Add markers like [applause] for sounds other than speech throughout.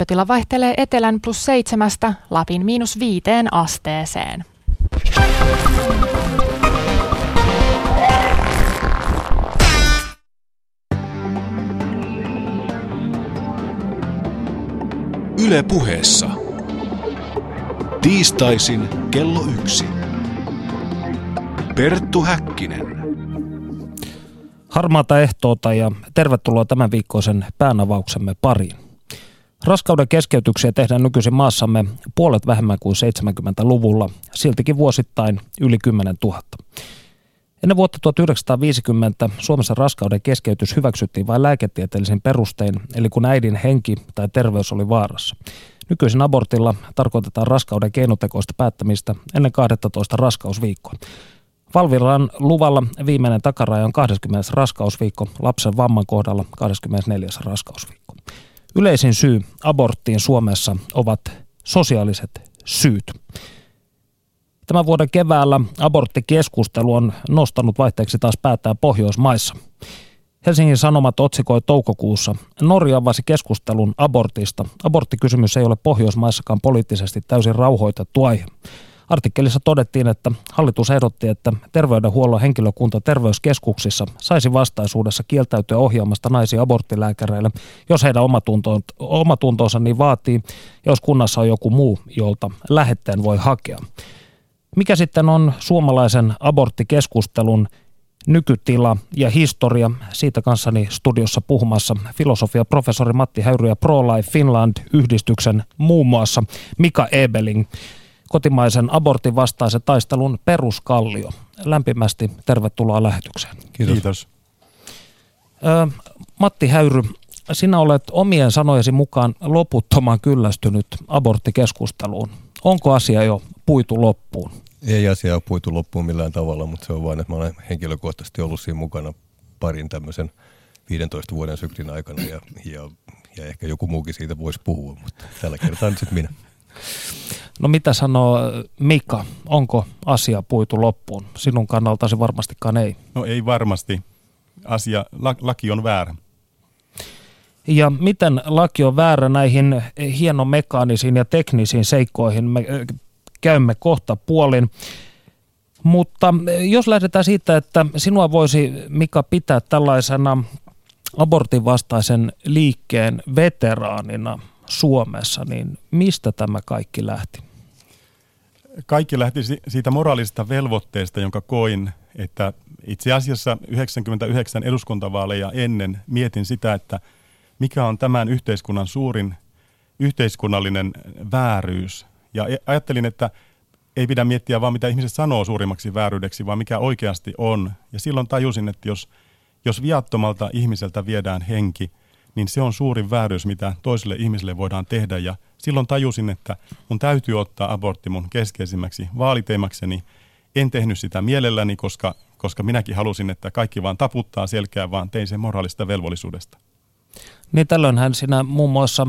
Lämpötila vaihtelee etelän plus seitsemästä Lapin miinus viiteen asteeseen. Yle puheessa. Tiistaisin kello yksi. Perttu Häkkinen. Harmaata ehtoota ja tervetuloa tämän viikkoisen päänavauksemme pariin. Raskauden keskeytyksiä tehdään nykyisin maassamme puolet vähemmän kuin 70-luvulla, siltikin vuosittain yli 10 000. Ennen vuotta 1950 Suomessa raskauden keskeytys hyväksyttiin vain lääketieteellisin perustein, eli kun äidin henki tai terveys oli vaarassa. Nykyisin abortilla tarkoitetaan raskauden keinotekoista päättämistä ennen 12 raskausviikkoa. Valviran luvalla viimeinen takaraja on 20. raskausviikko, lapsen vamman kohdalla 24. raskausviikko. Yleisin syy aborttiin Suomessa ovat sosiaaliset syyt. Tämän vuoden keväällä aborttikeskustelu on nostanut vaihteeksi taas päättää Pohjoismaissa. Helsingin Sanomat otsikoi toukokuussa. Norja avasi keskustelun abortista. Aborttikysymys ei ole Pohjoismaissakaan poliittisesti täysin rauhoitettu aihe. Artikkelissa todettiin, että hallitus ehdotti, että terveydenhuollon henkilökunta terveyskeskuksissa saisi vastaisuudessa kieltäytyä ohjaamasta naisia aborttilääkäreille, jos heidän omatuntonsa niin vaatii, jos kunnassa on joku muu, jolta lähetteen voi hakea. Mikä sitten on suomalaisen aborttikeskustelun nykytila ja historia. Siitä kanssani studiossa puhumassa filosofia professori Matti Häyry ja ProLife Finland-yhdistyksen muun muassa Mika Ebeling kotimaisen abortin vastaisen taistelun peruskallio. Lämpimästi tervetuloa lähetykseen. Kiitos. Kiitos. Ö, Matti Häyry, sinä olet omien sanojesi mukaan loputtoman kyllästynyt aborttikeskusteluun. Onko asia jo puitu loppuun? Ei asia ole puitu loppuun millään tavalla, mutta se on vain, että mä olen henkilökohtaisesti ollut siinä mukana parin tämmöisen 15 vuoden syklin aikana ja, ja, ja ehkä joku muukin siitä voisi puhua, mutta tällä kertaa nyt sitten minä. [laughs] No mitä sanoo Mika, onko asia puitu loppuun? Sinun kannaltasi varmastikaan ei. No ei varmasti. Asia, laki on väärä. Ja miten laki on väärä näihin hienomekaanisiin ja teknisiin seikkoihin me käymme kohta puolin. Mutta jos lähdetään siitä, että sinua voisi Mika pitää tällaisena abortin vastaisen liikkeen veteraanina Suomessa, niin mistä tämä kaikki lähti? Kaikki lähti siitä moraalisesta velvoitteesta, jonka koin, että itse asiassa 99 eduskuntavaaleja ennen mietin sitä, että mikä on tämän yhteiskunnan suurin yhteiskunnallinen vääryys. Ja e- ajattelin, että ei pidä miettiä vaan mitä ihmiset sanoo suurimmaksi vääryydeksi, vaan mikä oikeasti on. Ja silloin tajusin, että jos, jos viattomalta ihmiseltä viedään henki, niin se on suurin vääryys, mitä toiselle ihmiselle voidaan tehdä. Ja silloin tajusin, että mun täytyy ottaa abortti mun keskeisimmäksi vaaliteemakseni. En tehnyt sitä mielelläni, koska, koska minäkin halusin, että kaikki vaan taputtaa selkeää, vaan tein sen moraalista velvollisuudesta. Niin tällöinhän sinä muun muassa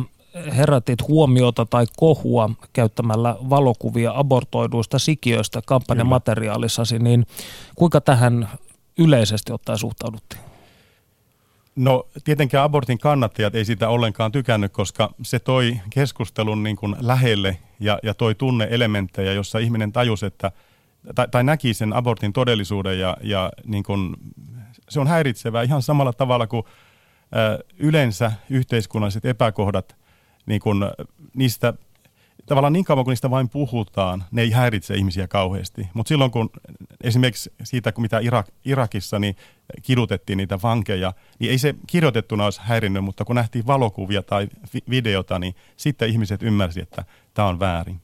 herätit huomiota tai kohua käyttämällä valokuvia abortoiduista sikiöistä kampanjamateriaalissasi, niin kuinka tähän yleisesti ottaen suhtauduttiin? No tietenkään abortin kannattajat ei sitä ollenkaan tykännyt, koska se toi keskustelun niin kuin lähelle ja, ja toi tunneelementtejä, jossa ihminen tajusi, että, tai, tai näki sen abortin todellisuuden ja, ja niin kuin, se on häiritsevää ihan samalla tavalla kuin ö, yleensä yhteiskunnalliset epäkohdat, niin kuin, niistä tavallaan niin kauan kuin niistä vain puhutaan, ne ei häiritse ihmisiä kauheasti. Mutta silloin kun esimerkiksi siitä, kun mitä Irak, Irakissa niin kidutettiin niitä vankeja, niin ei se kirjoitettuna olisi häirinnyt, mutta kun nähtiin valokuvia tai videota, niin sitten ihmiset ymmärsivät, että tämä on väärin.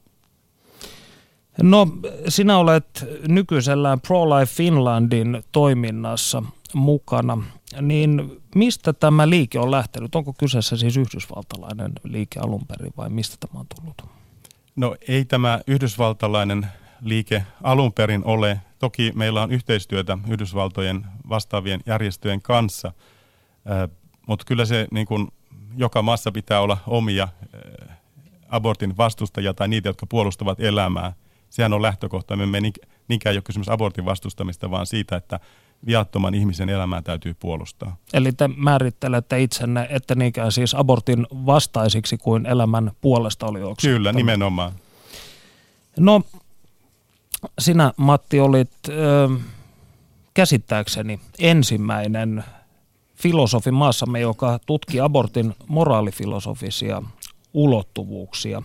No sinä olet nykyisellään ProLife Finlandin toiminnassa mukana, niin mistä tämä liike on lähtenyt? Onko kyseessä siis yhdysvaltalainen liike alun perin vai mistä tämä on tullut? No ei tämä yhdysvaltalainen liike alun perin ole. Toki meillä on yhteistyötä Yhdysvaltojen vastaavien järjestöjen kanssa, äh, mutta kyllä se niin kuin, joka maassa pitää olla omia äh, abortin vastustajia tai niitä, jotka puolustavat elämää. Sehän on lähtökohta. Me emme niinkään ole kysymys abortin vastustamista, vaan siitä, että viattoman ihmisen elämää täytyy puolustaa. Eli te määrittelette itsenne, että niinkään siis abortin vastaisiksi kuin elämän puolesta oli Kyllä, nimenomaan. No, sinä Matti olit ö, käsittääkseni ensimmäinen filosofi maassamme, joka tutki abortin moraalifilosofisia ulottuvuuksia.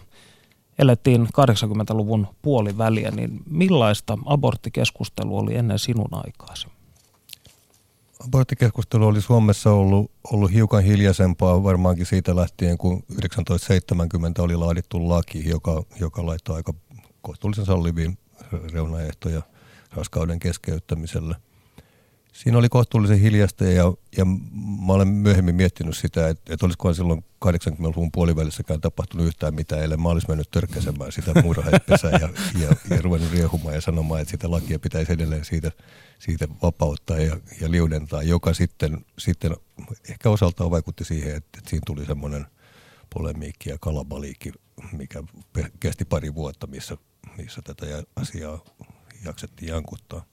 Elettiin 80-luvun puoliväliä, niin millaista aborttikeskustelua oli ennen sinun aikaasi? Aborttikeskustelu oli Suomessa ollut, ollut hiukan hiljaisempaa varmaankin siitä lähtien, kun 1970 oli laadittu laki, joka, joka laittoi aika kohtuullisen salliviin reunaehtoja raskauden keskeyttämiselle – Siinä oli kohtuullisen hiljasta ja, ja mä olen myöhemmin miettinyt sitä, että, että olisikohan silloin 80-luvun puolivälissäkään tapahtunut yhtään mitään, ellei mä olisi mennyt törkkäsemään sitä muurahaispesää ja, ja, ja ruvennut riehumaan ja sanomaan, että sitä lakia pitäisi edelleen siitä, siitä vapauttaa ja, ja liudentaa, joka sitten, sitten ehkä osaltaan vaikutti siihen, että, että siinä tuli semmoinen polemiikki ja kalabaliikki, mikä kesti pari vuotta, missä, missä tätä asiaa jaksettiin jankuttaa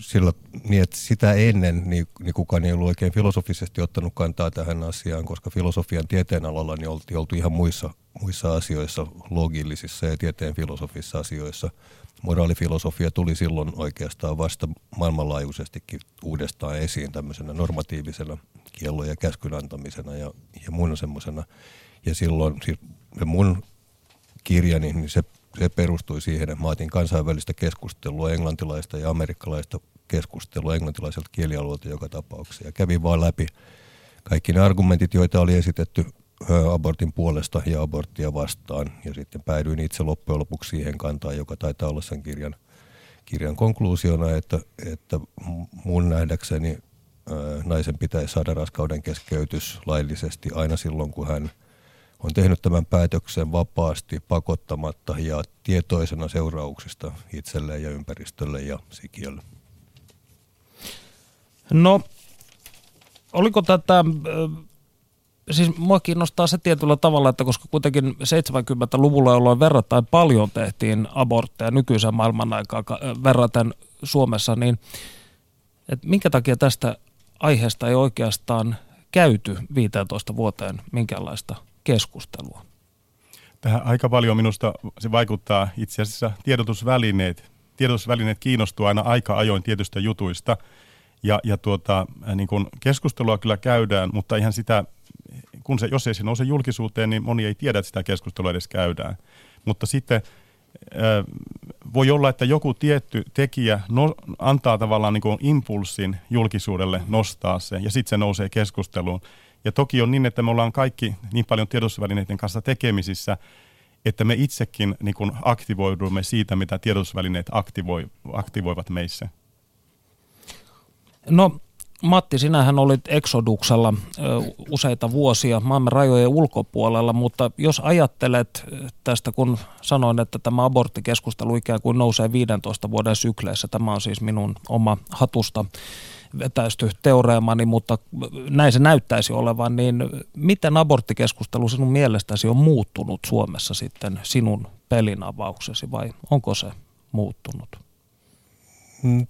sillä, niin että sitä ennen niin, niin kukaan ei ollut oikein filosofisesti ottanut kantaa tähän asiaan, koska filosofian tieteen alalla niin oltiin oltu ihan muissa, muissa asioissa, logillisissa ja tieteen filosofissa asioissa. Moraalifilosofia tuli silloin oikeastaan vasta maailmanlaajuisestikin uudestaan esiin tämmöisenä normatiivisena kiellon ja käskyn antamisena ja, ja mun semmoisena. Ja silloin siis mun kirjani, niin se se perustui siihen, että mä otin kansainvälistä keskustelua, englantilaista ja amerikkalaista keskustelua englantilaiselta kielialueelta joka tapauksessa. Ja kävin vaan läpi kaikki ne argumentit, joita oli esitetty abortin puolesta ja aborttia vastaan. Ja sitten päädyin itse loppujen lopuksi siihen kantaan, joka taitaa olla sen kirjan, kirjan konkluusiona, että, että mun nähdäkseni naisen pitäisi saada raskauden keskeytys laillisesti aina silloin, kun hän – on tehnyt tämän päätöksen vapaasti, pakottamatta ja tietoisena seurauksista itselleen ja ympäristölle ja sikiölle. No, oliko tätä, siis mua kiinnostaa se tietyllä tavalla, että koska kuitenkin 70-luvulla, jolloin verrattain paljon tehtiin abortteja nykyisen maailman aikaa verraten Suomessa, niin että minkä takia tästä aiheesta ei oikeastaan käyty 15 vuoteen minkäänlaista keskustelua? Tähän aika paljon minusta se vaikuttaa itse asiassa tiedotusvälineet. Tiedotusvälineet kiinnostuu aina aika ajoin tietystä jutuista ja, ja tuota, niin kun keskustelua kyllä käydään, mutta ihan sitä, kun se, jos ei se nouse julkisuuteen, niin moni ei tiedä, että sitä keskustelua edes käydään. Mutta sitten voi olla, että joku tietty tekijä no, antaa tavallaan niin impulssin julkisuudelle nostaa se, ja sitten se nousee keskusteluun. Ja toki on niin, että me ollaan kaikki niin paljon tiedotusvälineiden kanssa tekemisissä, että me itsekin niin kuin aktivoidumme siitä, mitä tiedotusvälineet aktivoi, aktivoivat meissä. No Matti, sinähän olit Exoduksella useita vuosia maamme rajojen ulkopuolella, mutta jos ajattelet tästä, kun sanoin, että tämä aborttikeskustelu ikään kuin nousee 15 vuoden sykleissä, tämä on siis minun oma hatusta vetäisty teoreemani, mutta näin se näyttäisi olevan, niin miten aborttikeskustelu sinun mielestäsi on muuttunut Suomessa sitten sinun pelin avauksesi vai onko se muuttunut? Mm,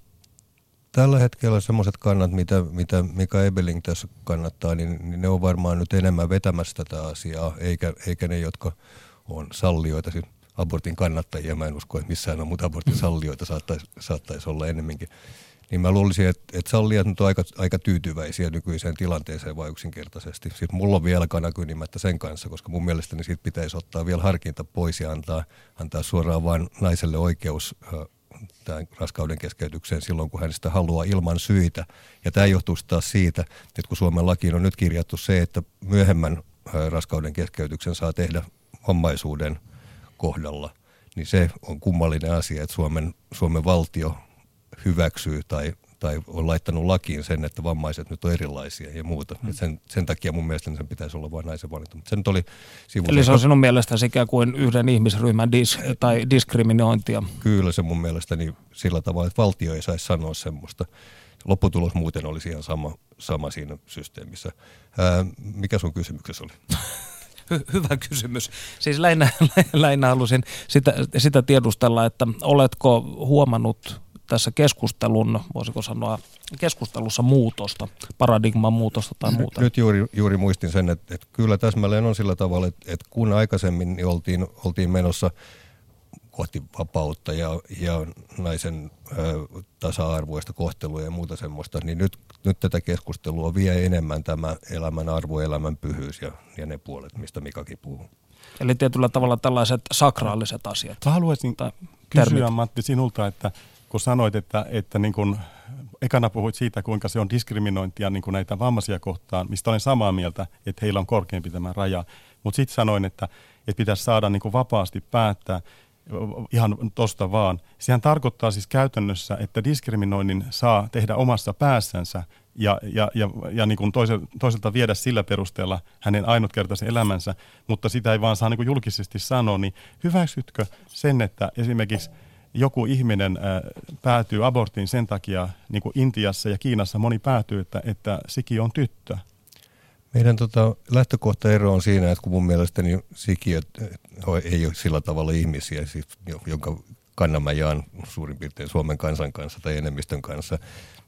tällä hetkellä semmoiset kannat, mitä, mitä Mika Ebeling tässä kannattaa, niin, niin ne on varmaan nyt enemmän vetämässä tätä asiaa, eikä, eikä ne, jotka on sallijoita, siis abortin kannattajia. Mä en usko, että missään on, mutta abortin sallijoita saattaisi, saattaisi olla enemmänkin niin mä luulisin, että, että sallijat nyt on aika, aika tyytyväisiä nykyiseen tilanteeseen vai yksinkertaisesti. Sitten mulla on vielä kanakynimättä sen kanssa, koska mun mielestäni siitä pitäisi ottaa vielä harkinta pois ja antaa, antaa suoraan vain naiselle oikeus tämän raskauden keskeytykseen silloin, kun hän sitä haluaa ilman syitä. Ja tämä johtuu taas siitä, että kun Suomen lakiin on nyt kirjattu se, että myöhemmän raskauden keskeytyksen saa tehdä vammaisuuden kohdalla, niin se on kummallinen asia, että Suomen, Suomen valtio hyväksyy tai, tai on laittanut lakiin sen, että vammaiset nyt on erilaisia ja muuta. Hmm. sen, sen takia mun mielestä sen pitäisi olla vain naisen valinta. Mutta se nyt oli Eli se on sinun mielestäsi ikään kuin yhden ihmisryhmän dis- tai diskriminointia? Kyllä se mun mielestäni sillä tavalla, että valtio ei saisi sanoa semmoista. Lopputulos muuten olisi ihan sama, sama siinä systeemissä. Ää, mikä sun kysymyksessä oli? [laughs] Hy- hyvä kysymys. Siis lähinnä, [laughs] lähinnä halusin sitä, sitä tiedustella, että oletko huomannut tässä keskustelun, voisiko sanoa, keskustelussa muutosta, paradigman muutosta tai muuta? Nyt juuri, juuri muistin sen, että, että kyllä täsmälleen on sillä tavalla, että, että kun aikaisemmin niin oltiin, oltiin menossa kohti vapautta ja, ja naisen ö, tasa-arvoista kohtelua ja muuta semmoista, niin nyt, nyt tätä keskustelua vie enemmän tämä elämän arvo, elämän pyhyys ja, ja ne puolet, mistä Mikakin puhuu. Eli tietyllä tavalla tällaiset sakraaliset asiat. Mä haluaisin tai kysyä termit. Matti sinulta, että kun sanoit, että, että niin kun, ekana puhuit siitä, kuinka se on diskriminointia niin näitä vammaisia kohtaan, mistä olen samaa mieltä, että heillä on korkeampi tämä raja. Mutta sitten sanoin, että, että pitäisi saada niin vapaasti päättää ihan tosta vaan. Sehän tarkoittaa siis käytännössä, että diskriminoinnin saa tehdä omassa päässänsä ja, ja, ja, ja niin kuin toiselta viedä sillä perusteella hänen ainutkertaisen elämänsä, mutta sitä ei vaan saa niin kuin julkisesti sanoa, niin hyväksytkö sen, että esimerkiksi joku ihminen ää, päätyy aborttiin sen takia, niin kuin Intiassa ja Kiinassa moni päätyy, että, että siki on tyttö? Meidän tota, lähtökohtaero on siinä, että kun mun mielestäni sikiöt ei ole sillä tavalla ihmisiä, siis, jonka kannan mä jaan suurin piirtein Suomen kansan kanssa tai enemmistön kanssa,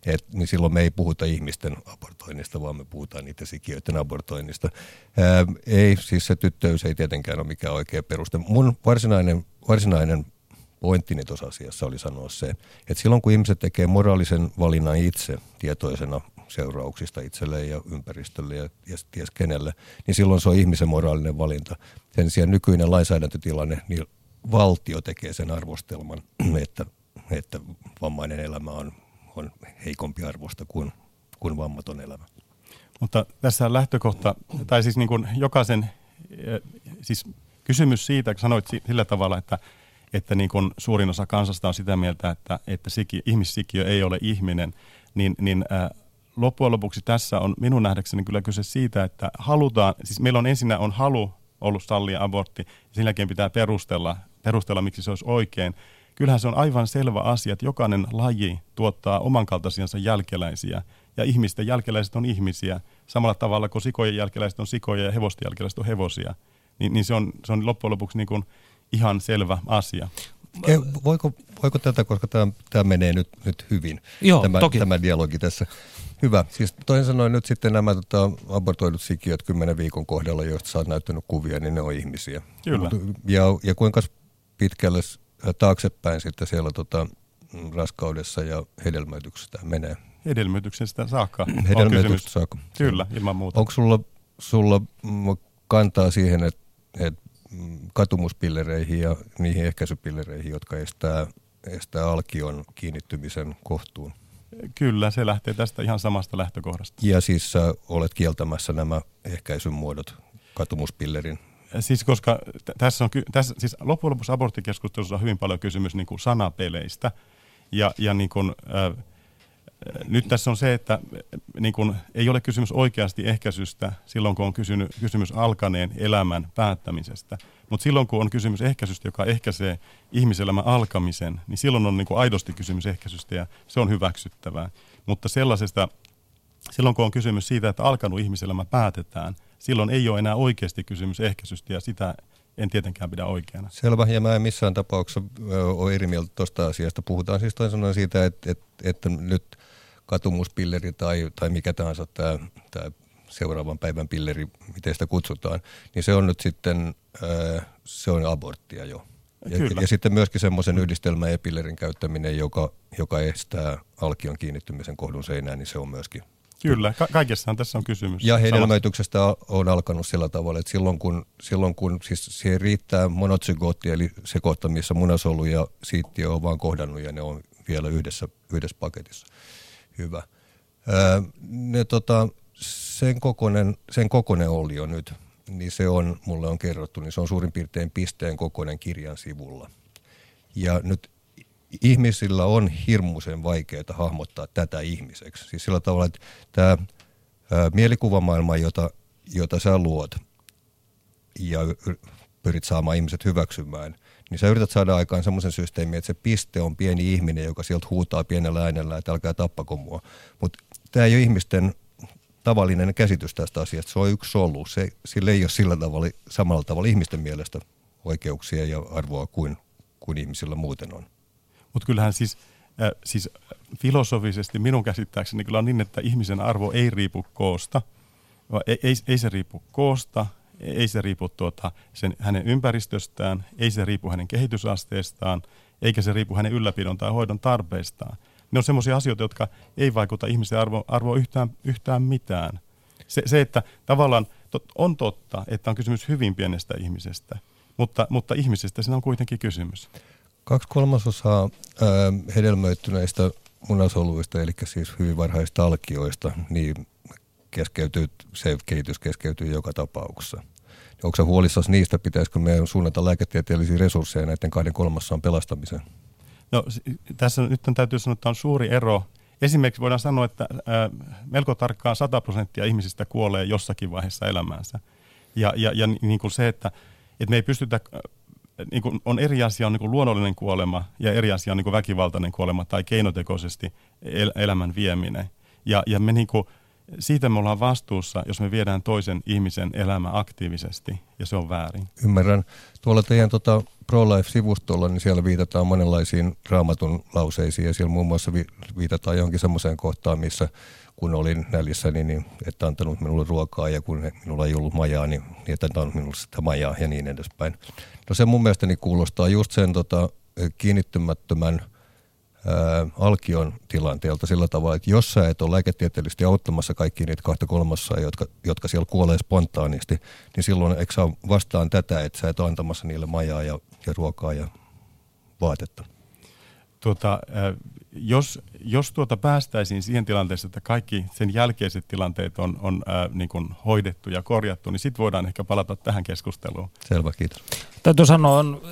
et, niin silloin me ei puhuta ihmisten abortoinnista, vaan me puhutaan niiden sikiöiden abortoinnista. Ää, ei, siis se tyttöys ei tietenkään ole mikään oikea peruste. Mun varsinainen, varsinainen pointtini tuossa asiassa oli sanoa se, että silloin kun ihmiset tekee moraalisen valinnan itse tietoisena seurauksista itselleen ja ympäristölle ja, ja ties kenelle, niin silloin se on ihmisen moraalinen valinta. Sen sijaan nykyinen lainsäädäntötilanne, niin valtio tekee sen arvostelman, [clears throat] että, että vammainen elämä on, on heikompi arvosta kuin, kuin vammaton elämä. Mutta tässä lähtökohta, tai siis niin kuin jokaisen, eh, siis kysymys siitä, kun sanoit sillä tavalla, että, että niin kuin suurin osa kansasta on sitä mieltä, että, että siki, ihmissikiö ei ole ihminen, niin, niin äh, loppujen lopuksi tässä on minun nähdäkseni kyllä kyse siitä, että halutaan, siis meillä on ensinnä on halu ollut sallia abortti, ja sen jälkeen pitää perustella, perustella, miksi se olisi oikein. Kyllähän se on aivan selvä asia, että jokainen laji tuottaa oman kaltaisiansa jälkeläisiä, ja ihmisten jälkeläiset on ihmisiä, samalla tavalla kuin sikojen jälkeläiset on sikoja ja hevosten jälkeläiset on hevosia. Niin, niin se, on, se on loppujen lopuksi niin kuin ihan selvä asia. Voiko, voiko tätä, koska tämä, tämä menee nyt, nyt hyvin, Joo, tämä, toki. tämä dialogi tässä. Hyvä. Siis toisin sanoen nyt sitten nämä tota, abortoidut sikiöt kymmenen viikon kohdalla, joista sä oot näyttänyt kuvia, niin ne on ihmisiä. Kyllä. Ja, ja kuinka pitkälle äh, taaksepäin sitten siellä tota, mm, raskaudessa ja hedelmöityksessä menee? Hedelmöityksestä saakka Hedelmöityksestä saakka. Kyllä, ilman muuta. Onko sulla, sulla mm, kantaa siihen, että, että mm, katumuspillereihin ja niihin ehkäisypillereihin, jotka estää, estää alkion kiinnittymisen kohtuun? Kyllä, se lähtee tästä ihan samasta lähtökohdasta. Ja siis sä olet kieltämässä nämä ehkäisyn muodot, katumuspillerin Siis koska t- tässä on, tässä, siis loppujen lopuksi aborttikeskustelussa on hyvin paljon kysymys niin kuin sanapeleistä. Ja, ja niin kuin, äh, nyt tässä on se, että niin kuin, ei ole kysymys oikeasti ehkäisystä silloin, kun on kysynyt, kysymys alkaneen elämän päättämisestä. Mutta silloin, kun on kysymys ehkäisystä, joka ehkäisee ihmiselämän alkamisen, niin silloin on niin kuin aidosti kysymys ehkäisystä ja se on hyväksyttävää. Mutta sellaisesta, silloin kun on kysymys siitä, että alkanut ihmiselämä päätetään, silloin ei ole enää oikeasti kysymys ehkäisystä ja sitä en tietenkään pidä oikeana. Selvä, ja mä en missään tapauksessa ole eri mieltä tuosta asiasta. Puhutaan siis toisaalta siitä, että, että, että nyt katumuspilleri tai, tai mikä tahansa tämä, tämä seuraavan päivän pilleri, miten sitä kutsutaan, niin se on nyt sitten, se on aborttia jo. Ja, ja sitten myöskin semmoisen yhdistelmän epillerin käyttäminen, joka, joka estää alkion kiinnittymisen kohdun seinään, niin se on myöskin Kyllä, ka- kaikessahan tässä on kysymys. Ja hedelmöityksestä on alkanut sillä tavalla, että silloin kun, silloin kun siis siihen riittää monotsygotti, eli sekoitta, missä munasolu ja siittiö on vaan kohdannut ja ne on vielä yhdessä, yhdessä paketissa. Hyvä. Öö, ne, tota, sen, kokonen, sen kokonen oli jo nyt, niin se on, mulle on kerrottu, niin se on suurin piirtein pisteen kokoinen kirjan sivulla. Ja nyt ihmisillä on hirmuisen vaikeaa hahmottaa tätä ihmiseksi. Siis sillä tavalla, että tämä mielikuvamaailma, jota, jota sä luot ja pyrit saamaan ihmiset hyväksymään, niin sä yrität saada aikaan semmoisen systeemin, että se piste on pieni ihminen, joka sieltä huutaa pienellä äänellä, että älkää tappako mua. Mutta tämä ei ole ihmisten tavallinen käsitys tästä asiasta. Se on yksi solu. Se, sillä ei ole sillä tavalla, samalla tavalla ihmisten mielestä oikeuksia ja arvoa kuin, kuin ihmisillä muuten on. Mutta kyllähän siis Äh, siis filosofisesti minun käsittääkseni kyllä on niin, että ihmisen arvo ei riipu koosta. Ei, ei, ei se riipu koosta, ei se riipu tuota, sen, hänen ympäristöstään, ei se riipu hänen kehitysasteestaan, eikä se riipu hänen ylläpidon tai hoidon tarpeistaan. Ne on sellaisia asioita, jotka ei vaikuta ihmisen arvoon arvo yhtään, yhtään mitään. Se, se, että tavallaan tot, on totta, että on kysymys hyvin pienestä ihmisestä, mutta, mutta ihmisestä siinä on kuitenkin kysymys. Kaksi kolmasosaa ää, hedelmöittyneistä munasoluista, eli siis hyvin varhaista alkioista, niin keskeytyy, se kehitys keskeytyy joka tapauksessa. Onko se huolissasi niistä, pitäisikö meidän suunnata lääketieteellisiä resursseja näiden kahden kolmassaan pelastamiseen? No tässä nyt on, täytyy sanoa, että on suuri ero. Esimerkiksi voidaan sanoa, että ää, melko tarkkaan 100 prosenttia ihmisistä kuolee jossakin vaiheessa elämäänsä. Ja, ja, ja niin kuin se, että, että me ei pystytä, niin kuin on eri asia on niin kuin luonnollinen kuolema ja eri asia on niin kuin väkivaltainen kuolema tai keinotekoisesti el, elämän vieminen. Ja, ja me niin kuin, siitä me ollaan vastuussa, jos me viedään toisen ihmisen elämä aktiivisesti, ja se on väärin. Ymmärrän. Tuolla teidän tota, ProLife-sivustolla, niin siellä viitataan monenlaisiin raamatun lauseisiin, ja siellä muun muassa vi- viitataan johonkin semmoiseen kohtaan, missä kun olin näljessäni, niin että antanut minulle ruokaa, ja kun minulla ei ollut majaa, niin, niin että antanut minulle sitä majaa, ja niin edespäin. No se mun mielestäni kuulostaa just sen tota, kiinnittymättömän – ää, alkion tilanteelta sillä tavalla, että jos sä et ole lääketieteellisesti auttamassa kaikki niitä kahta kolmassa, jotka, jotka siellä kuolee spontaanisti, niin silloin eikö saa vastaan tätä, että sä et ole antamassa niille majaa ja, ja ruokaa ja vaatetta? Tuota, äh, jos, jos tuota päästäisiin siihen tilanteeseen, että kaikki sen jälkeiset tilanteet on, on äh, niin kuin hoidettu ja korjattu, niin sitten voidaan ehkä palata tähän keskusteluun. Selvä, kiitos. Täytyy sanoa, on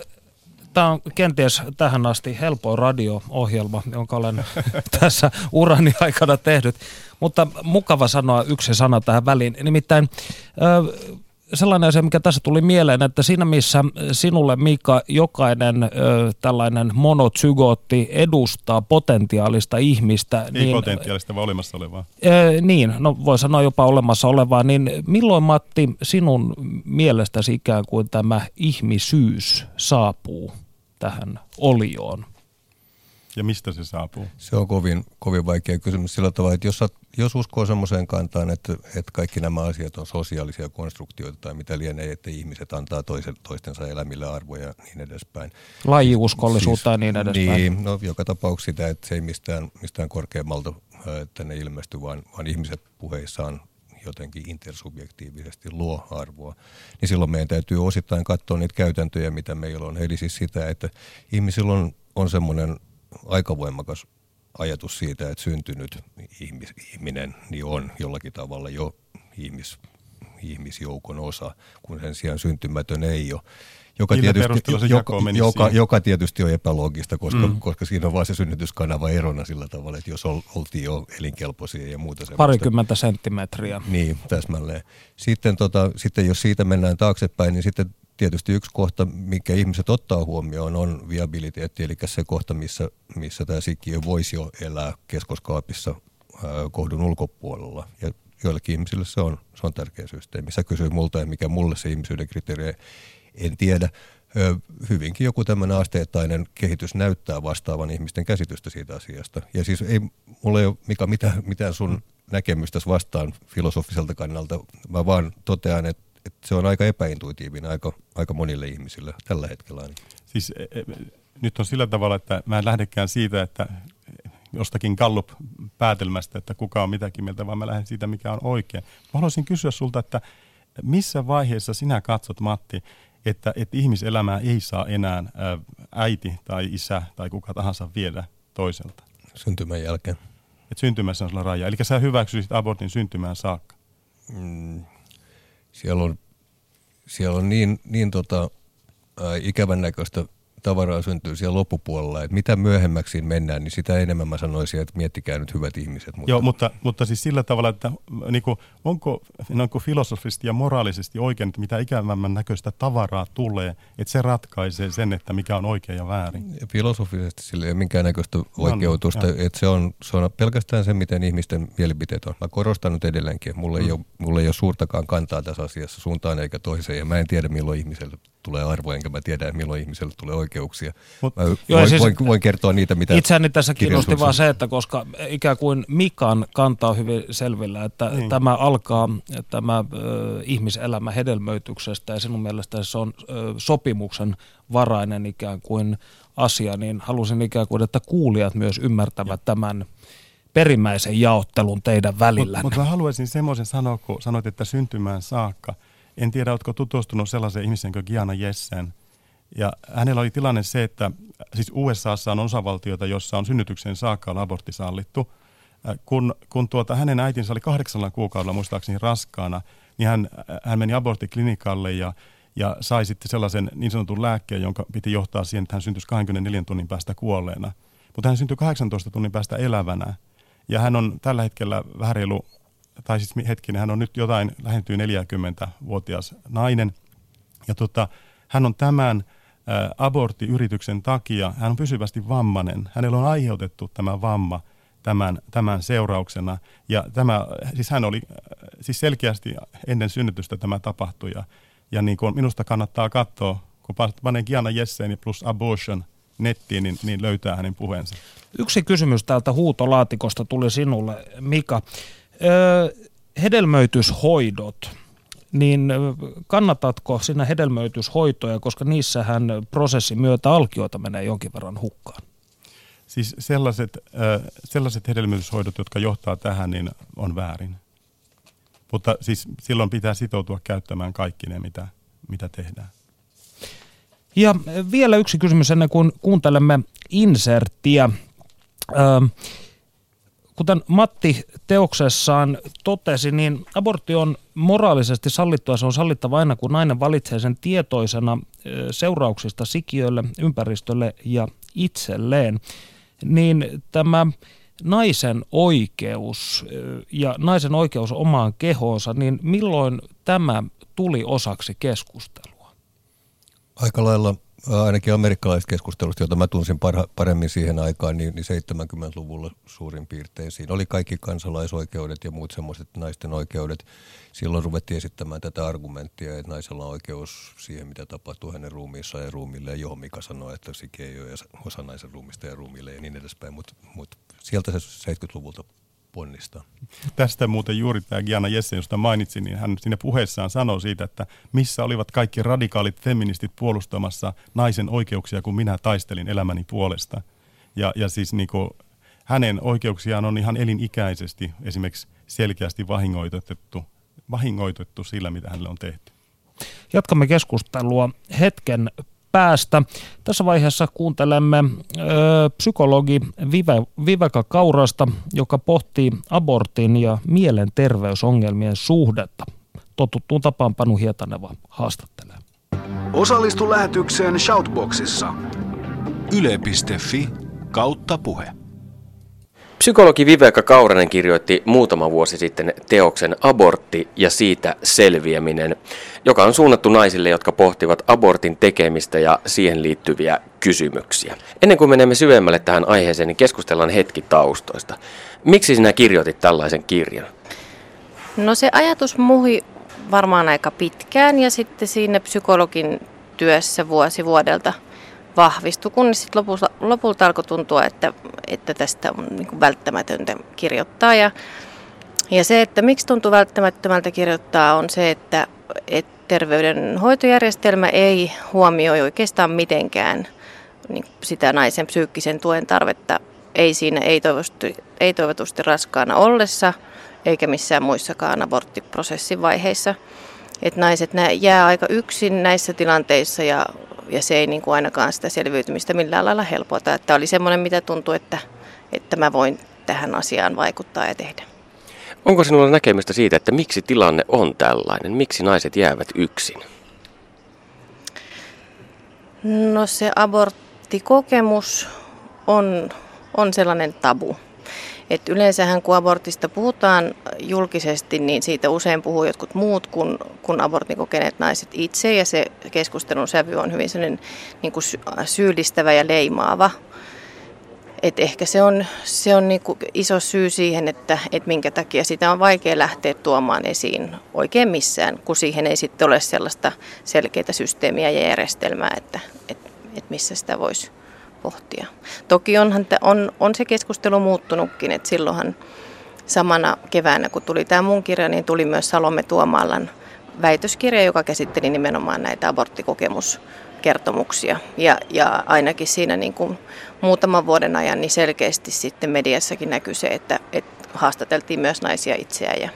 Tämä on kenties tähän asti helpoin radio-ohjelma, jonka olen [laughs] tässä urani aikana tehnyt. Mutta mukava sanoa yksi sana tähän väliin. Nimittäin sellainen asia, mikä tässä tuli mieleen, että siinä missä sinulle Mika jokainen ö, tällainen monotsygotti edustaa potentiaalista ihmistä. Ei niin, potentiaalista, vaan olemassa olevaa. Ö, niin, no voi sanoa jopa olemassa olevaa. Niin milloin Matti sinun mielestäsi ikään kuin tämä ihmisyys saapuu tähän olioon? Ja mistä se saapuu? Se on kovin, kovin vaikea kysymys sillä tavalla, että jos, jos uskoo semmoiseen kantaan, että, että kaikki nämä asiat on sosiaalisia konstruktioita tai mitä lienee, että ihmiset antaa toisen, toistensa elämille arvoja ja niin edespäin. Lajiuskollisuutta siis, ja niin edespäin. Niin, no joka tapauksessa sitä, että se ei mistään, mistään korkeammalta tänne ilmesty, vaan, vaan ihmiset puheissaan jotenkin intersubjektiivisesti luo arvoa, niin silloin meidän täytyy osittain katsoa niitä käytäntöjä, mitä meillä on. Eli siis sitä, että ihmisillä on, on semmoinen aika voimakas ajatus siitä, että syntynyt ihmis, ihminen niin on jollakin tavalla jo ihmis, ihmisjoukon osa, kun sen sijaan syntymätön ei ole. Joka tietysti, joka, joka, joka tietysti on epäloogista, koska, mm. koska siinä on vain se synnytyskanava erona sillä tavalla, että jos oltiin jo elinkelpoisia ja muuta semmoista. Parikymmentä senttimetriä. Niin, täsmälleen. Sitten, tota, sitten jos siitä mennään taaksepäin, niin sitten tietysti yksi kohta, mikä ihmiset ottaa huomioon, on viabiliteetti, eli se kohta, missä, missä tämä sikiö voisi jo elää keskoskaapissa ää, kohdun ulkopuolella. Ja joillekin ihmisille se on, se on tärkeä systeemi. Sä kysyy multa, mikä mulle se ihmisyyden kriteeri en tiedä. Hyvinkin joku tämmöinen asteittainen kehitys näyttää vastaavan ihmisten käsitystä siitä asiasta. Ja siis ei mulla ei ole Mika, mitään, mitään sun näkemystä vastaan filosofiselta kannalta. Mä vaan totean, että, että se on aika epäintuitiivinen aika, aika monille ihmisille tällä hetkellä. Siis e, e, nyt on sillä tavalla, että mä en lähdekään siitä, että jostakin Gallup-päätelmästä, että kuka on mitäkin mieltä, vaan mä lähden siitä, mikä on oikein. Mä haluaisin kysyä sulta, että missä vaiheessa sinä katsot, Matti, että, että ihmiselämää ei saa enää äiti tai isä tai kuka tahansa viedä toiselta. Syntymän jälkeen. Et syntymässä on sulla raja. Eli sä hyväksyisit abortin syntymään saakka. Mm, siellä on, siellä on niin, niin tota, ikävän näköistä tavaraa syntyy siellä loppupuolella. Että mitä myöhemmäksi mennään, niin sitä enemmän mä sanoisin, että miettikää nyt hyvät ihmiset. Mutta... Joo, mutta, mutta siis sillä tavalla, että niin kuin, onko, onko filosofisesti ja moraalisesti oikein, että mitä ikävämmän näköistä tavaraa tulee, että se ratkaisee sen, että mikä on oikein ja väärin? Ja filosofisesti sillä ei ole minkäännäköistä oikeutusta, no, että se on, se on pelkästään se, miten ihmisten mielipiteet on. Mä korostan nyt edelleenkin, että mulla, mm. ei ole, mulla ei ole suurtakaan kantaa tässä asiassa suuntaan eikä toiseen, ja mä en tiedä milloin ihmiselle tulee arvoa, enkä mä tiedä, milloin ihmiselle tulee oikeuksia. Mut, mä joo, voin, siis, voin, voin kertoa niitä, mitä Itseäni tässä kiinnosti vaan se, että koska ikään kuin Mikan kanta on hyvin selvillä, että Niin. tämä alkaa tämä ö, ihmiselämä hedelmöityksestä ja sinun mielestä se on ö, sopimuksen varainen ikään kuin asia, niin halusin ikään kuin, että kuulijat myös ymmärtävät tämän perimmäisen jaottelun teidän välillä. Mutta mä haluaisin semmoisen sanoa, kun sanoit, että syntymään saakka. En tiedä, oletko tutustunut sellaiseen ihmiseen kuin Gianna Jessen. Ja hänellä oli tilanne se, että siis USAssa on osavaltioita, jossa on synnytyksen saakka on abortti sallittu. Äh, Kun, kun tuota, hänen äitinsä oli kahdeksalla kuukaudella muistaakseni raskaana, niin hän, hän meni aborttiklinikalle ja, ja sai sitten sellaisen niin sanotun lääkkeen, jonka piti johtaa siihen, että hän syntyisi 24 tunnin päästä kuolleena. Mutta hän syntyi 18 tunnin päästä elävänä. Ja hän on tällä hetkellä vähän reilu, tai siis hetkinen, hän on nyt jotain, lähentyy 40-vuotias nainen. Ja tota, hän on tämän ä, aborttiyrityksen takia, hän on pysyvästi vammainen. Hänellä on aiheutettu tämä vamma tämän, tämän seurauksena. Ja tämä, siis hän oli, siis selkeästi ennen synnytystä tämä tapahtui. Ja, ja niin kuin minusta kannattaa katsoa, kun panee Gianna Jessen plus abortion nettiin, niin, niin löytää hänen puheensa. Yksi kysymys täältä huutolaatikosta tuli sinulle, Mika. Hedelmöityshoidot, niin kannatatko sinä hedelmöityshoitoja, koska niissähän prosessin myötä alkioita menee jonkin verran hukkaan? Siis sellaiset, sellaiset hedelmöityshoidot, jotka johtaa tähän, niin on väärin. Mutta siis silloin pitää sitoutua käyttämään kaikki ne, mitä, mitä tehdään. Ja vielä yksi kysymys ennen kuin kuuntelemme inserttiä. Öö, kuten Matti teoksessaan totesi, niin abortti on moraalisesti sallittua. Se on sallittava aina, kun nainen valitsee sen tietoisena ö, seurauksista sikiölle, ympäristölle ja itselleen. Niin tämä naisen oikeus ö, ja naisen oikeus omaan kehoonsa, niin milloin tämä tuli osaksi keskustelua? Aika lailla ainakin amerikkalaisesta keskustelusta, jota mä tunsin parha, paremmin siihen aikaan, niin, niin 70-luvulla suurin piirtein. Siinä oli kaikki kansalaisoikeudet ja muut semmoiset naisten oikeudet. Silloin ruvettiin esittämään tätä argumenttia, että naisella on oikeus siihen, mitä tapahtuu hänen ruumiissaan ja ruumille, johon Mika sanoi, että siki ei ole osa naisen ruumista ja ruumille ja niin edespäin, mutta mut sieltä se 70-luvulta ponnistaa. Tästä muuten juuri tämä Gianna Jessen, josta mainitsin, niin hän siinä puheessaan sanoi siitä, että missä olivat kaikki radikaalit feministit puolustamassa naisen oikeuksia, kun minä taistelin elämäni puolesta. Ja, ja siis niin kuin, hänen oikeuksiaan on ihan elinikäisesti esimerkiksi selkeästi vahingoitettu, vahingoitettu sillä, mitä hänelle on tehty. Jatkamme keskustelua hetken päästä. Tässä vaiheessa kuuntelemme ö, psykologi Vive, Viveka Kaurasta, joka pohtii abortin ja mielenterveysongelmien suhdetta. Totuttuun tapaan Panu Hietaneva haastattelee. Osallistu lähetykseen Shoutboxissa. Yle.fi kautta puhe. Psykologi Viveka Kauranen kirjoitti muutama vuosi sitten teoksen Abortti ja siitä selviäminen, joka on suunnattu naisille, jotka pohtivat abortin tekemistä ja siihen liittyviä kysymyksiä. Ennen kuin menemme syvemmälle tähän aiheeseen, niin keskustellaan hetki taustoista. Miksi sinä kirjoitit tällaisen kirjan? No se ajatus muhi varmaan aika pitkään ja sitten siinä psykologin työssä vuosi vuodelta vahvistui, kunnes sitten lopulta, lopulta alkoi tuntua, että, että tästä on niin kuin välttämätöntä kirjoittaa. Ja, ja se, että miksi tuntuu välttämättömältä kirjoittaa, on se, että, että terveydenhoitojärjestelmä ei huomioi oikeastaan mitenkään niin sitä naisen psyykkisen tuen tarvetta, ei siinä ei toivotusti, ei toivotusti raskaana ollessa, eikä missään muissakaan aborttiprosessin vaiheissa. Et naiset nä, jää aika yksin näissä tilanteissa ja, ja se ei niin kuin ainakaan sitä selviytymistä millään lailla helpota. Tämä oli semmoinen, mitä tuntuu, että, että mä voin tähän asiaan vaikuttaa ja tehdä. Onko sinulla näkemystä siitä, että miksi tilanne on tällainen? Miksi naiset jäävät yksin? No se aborttikokemus on, on sellainen tabu. Et yleensähän kun abortista puhutaan julkisesti, niin siitä usein puhuu jotkut muut kuin, kuin abortin kokeneet naiset itse. Ja se keskustelun sävy on hyvin sellainen niin kuin syyllistävä ja leimaava. et ehkä se on, se on niinku iso syy siihen, että et minkä takia sitä on vaikea lähteä tuomaan esiin oikein missään, kun siihen ei sitten ole sellaista selkeää systeemiä ja järjestelmää, että et, et missä sitä voisi pohtia. Toki onhan on, on se keskustelu muuttunutkin, että silloinhan samana keväänä, kun tuli tämä mun kirja, niin tuli myös Salome Tuomaalan väitöskirja, joka käsitteli nimenomaan näitä aborttikokemuskertomuksia. Ja, ja ainakin siinä niin kuin muutaman vuoden ajan niin selkeästi sitten mediassakin näkyy se, että, että haastateltiin myös naisia itseään ja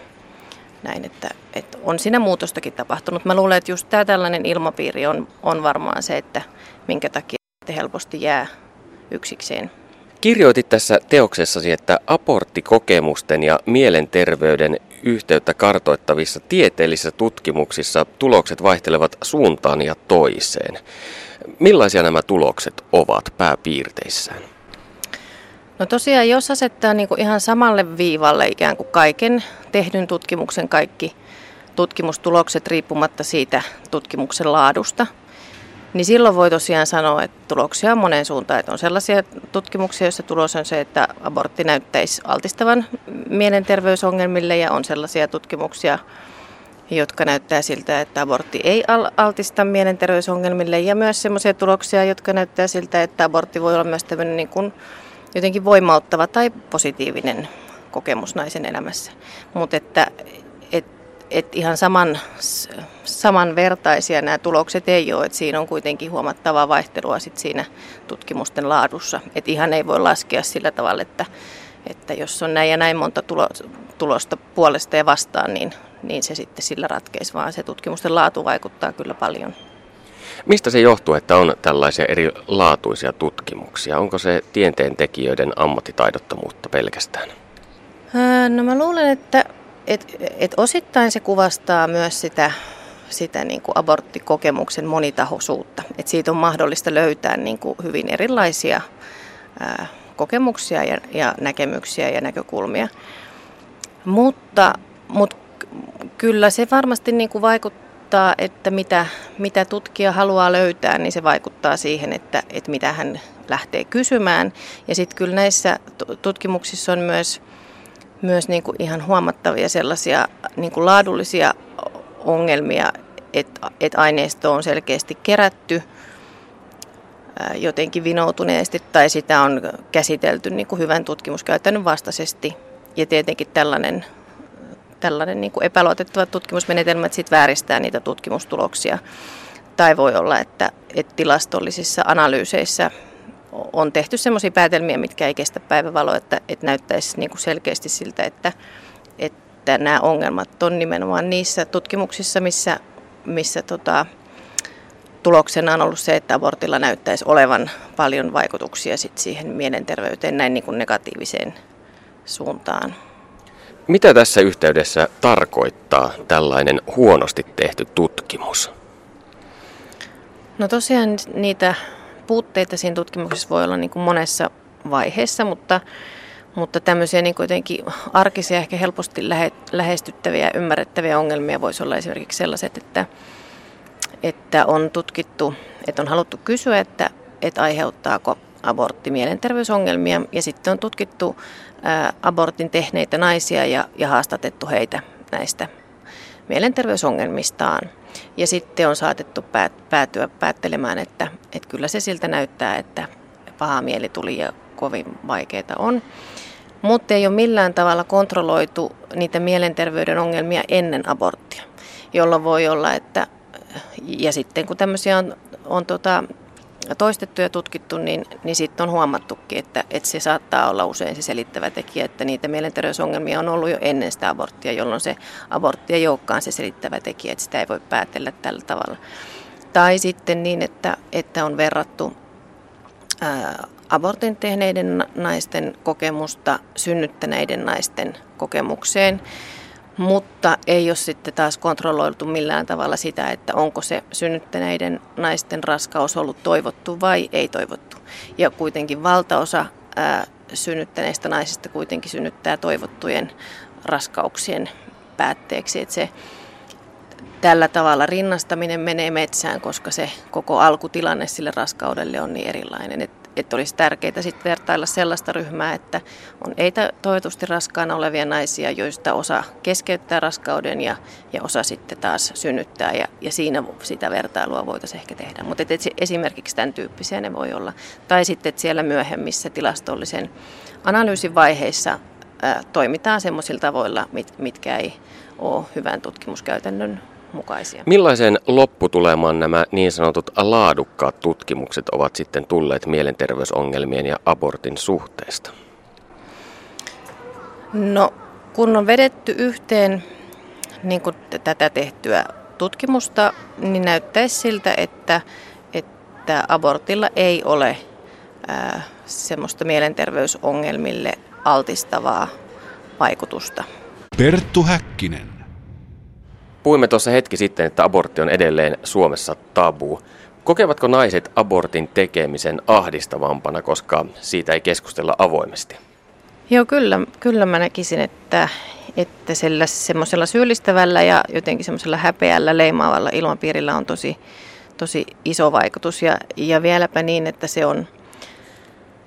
näin, että, että on siinä muutostakin tapahtunut. Mä luulen, että just tämä tällainen ilmapiiri on, on varmaan se, että minkä takia helposti jää yksikseen. Kirjoitit tässä teoksessasi, että aborttikokemusten ja mielenterveyden yhteyttä kartoittavissa tieteellisissä tutkimuksissa tulokset vaihtelevat suuntaan ja toiseen. Millaisia nämä tulokset ovat pääpiirteissään? No tosiaan, jos asettaa niin kuin ihan samalle viivalle ikään kuin kaiken tehdyn tutkimuksen kaikki tutkimustulokset riippumatta siitä tutkimuksen laadusta – niin silloin voi tosiaan sanoa, että tuloksia on moneen suuntaan. Että on sellaisia tutkimuksia, joissa tulos on se, että abortti näyttäisi altistavan mielenterveysongelmille ja on sellaisia tutkimuksia, jotka näyttää siltä, että abortti ei altista mielenterveysongelmille ja myös sellaisia tuloksia, jotka näyttää siltä, että abortti voi olla myös tämmöinen niin kuin jotenkin voimauttava tai positiivinen kokemus naisen elämässä. Mutta että et ihan saman, samanvertaisia nämä tulokset ei ole, että siinä on kuitenkin huomattavaa vaihtelua sit siinä tutkimusten laadussa. Et ihan ei voi laskea sillä tavalla, että, että jos on näin ja näin monta tulo, tulosta puolesta ja vastaan, niin, niin se sitten sillä ratkeisi, vaan se tutkimusten laatu vaikuttaa kyllä paljon. Mistä se johtuu, että on tällaisia erilaatuisia tutkimuksia? Onko se tieteen tekijöiden ammattitaidottomuutta pelkästään? No mä luulen, että et, et osittain se kuvastaa myös sitä, sitä niin kuin aborttikokemuksen monitahoisuutta. Et siitä on mahdollista löytää niin kuin hyvin erilaisia ää, kokemuksia ja, ja näkemyksiä ja näkökulmia. Mutta, mutta kyllä se varmasti niin kuin vaikuttaa, että mitä, mitä tutkija haluaa löytää, niin se vaikuttaa siihen, että, että mitä hän lähtee kysymään. Ja sitten kyllä näissä tutkimuksissa on myös myös niin kuin ihan huomattavia sellaisia niin kuin laadullisia ongelmia, että, että aineisto on selkeästi kerätty jotenkin vinoutuneesti tai sitä on käsitelty niin kuin hyvän tutkimuskäytännön vastaisesti. Ja tietenkin tällainen, tällainen niin kuin epäluotettava tutkimusmenetelmä, että sit vääristää niitä tutkimustuloksia. Tai voi olla, että, että tilastollisissa analyyseissä on tehty sellaisia päätelmiä, mitkä ei kestä päivävaloa, että, että näyttäisi niin kuin selkeästi siltä, että, että nämä ongelmat on nimenomaan niissä tutkimuksissa, missä, missä tota, tuloksena on ollut se, että abortilla näyttäisi olevan paljon vaikutuksia sit siihen mielenterveyteen näin niin kuin negatiiviseen suuntaan. Mitä tässä yhteydessä tarkoittaa tällainen huonosti tehty tutkimus? No tosiaan niitä puutteita siinä tutkimuksessa voi olla niin kuin monessa vaiheessa, mutta, mutta tämmöisiä niin kuitenkin arkisia, ehkä helposti lähe, lähestyttäviä ja ymmärrettäviä ongelmia voisi olla esimerkiksi sellaiset, että, että on tutkittu, että on haluttu kysyä, että, että aiheuttaako abortti mielenterveysongelmia ja sitten on tutkittu ää, abortin tehneitä naisia ja, ja haastatettu heitä näistä mielenterveysongelmistaan. Ja sitten on saatettu päät, päätyä päättelemään, että, että kyllä se siltä näyttää, että paha mieli tuli ja kovin vaikeita on. Mutta ei ole millään tavalla kontrolloitu niitä mielenterveyden ongelmia ennen aborttia, jolloin voi olla, että ja sitten kun tämmöisiä on, on tota, toistettu ja tutkittu, niin, niin sitten on huomattukin, että, että se saattaa olla usein se selittävä tekijä, että niitä mielenterveysongelmia on ollut jo ennen sitä aborttia, jolloin se abortti ei olekaan se selittävä tekijä, että sitä ei voi päätellä tällä tavalla. Tai sitten niin, että, että on verrattu ää, abortin tehneiden naisten kokemusta synnyttäneiden naisten kokemukseen mutta ei ole sitten taas kontrolloitu millään tavalla sitä, että onko se synnyttäneiden naisten raskaus ollut toivottu vai ei toivottu. Ja kuitenkin valtaosa ää, synnyttäneistä naisista kuitenkin synnyttää toivottujen raskauksien päätteeksi. Että se tällä tavalla rinnastaminen menee metsään, koska se koko alkutilanne sille raskaudelle on niin erilainen. Et, että olisi tärkeää sitten vertailla sellaista ryhmää, että on ei toivotusti raskaana olevia naisia, joista osa keskeyttää raskauden ja, ja osa sitten taas synnyttää ja, ja siinä sitä vertailua voitaisiin ehkä tehdä. Mutta esimerkiksi tämän tyyppisiä ne voi olla. Tai sitten siellä myöhemmissä tilastollisen analyysin vaiheissa ää, toimitaan semmoisilla tavoilla, mit, mitkä ei ole hyvän tutkimuskäytännön mukaisia. Millaiseen lopputulemaan nämä niin sanotut laadukkaat tutkimukset ovat sitten tulleet mielenterveysongelmien ja abortin suhteesta? No, kun on vedetty yhteen niin kuin tätä tehtyä tutkimusta, niin näyttäisi siltä, että, että abortilla ei ole ää, semmoista mielenterveysongelmille altistavaa vaikutusta. Perttu Häkkinen. Puhuimme tuossa hetki sitten, että abortti on edelleen Suomessa tabu. Kokevatko naiset abortin tekemisen ahdistavampana, koska siitä ei keskustella avoimesti? Joo, kyllä, kyllä mä näkisin, että, että semmoisella syyllistävällä ja jotenkin semmoisella häpeällä leimaavalla ilmapiirillä on tosi, tosi iso vaikutus. Ja, ja vieläpä niin, että se on,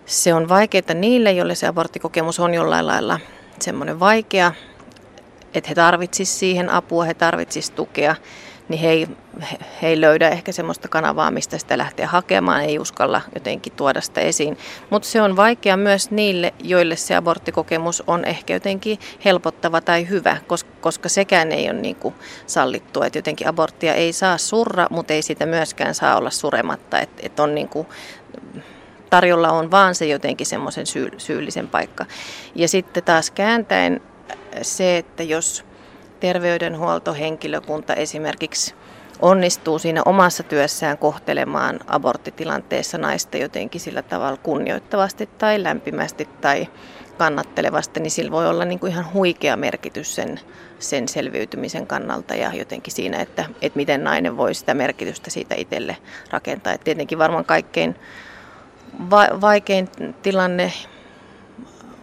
se on vaikeaa niille, joille se aborttikokemus on jollain lailla semmoinen vaikea että he tarvitsisivat siihen apua, he tarvitsisivat tukea, niin he ei, he ei löydä ehkä semmoista kanavaa, mistä sitä lähteä hakemaan, ei uskalla jotenkin tuoda sitä esiin. Mutta se on vaikea myös niille, joille se aborttikokemus on ehkä jotenkin helpottava tai hyvä, koska, koska sekään ei ole niin kuin sallittu, että jotenkin aborttia ei saa surra, mutta ei sitä myöskään saa olla surematta, että et on niin kuin, tarjolla on vaan se jotenkin semmoisen syy, syyllisen paikka. Ja sitten taas kääntäen se, että jos terveydenhuoltohenkilökunta esimerkiksi onnistuu siinä omassa työssään kohtelemaan aborttitilanteessa naista jotenkin sillä tavalla kunnioittavasti tai lämpimästi tai kannattelevasti, niin sillä voi olla niin kuin ihan huikea merkitys sen, sen selviytymisen kannalta ja jotenkin siinä, että, että miten nainen voi sitä merkitystä siitä itselle rakentaa. Et tietenkin varmaan kaikkein va- vaikein tilanne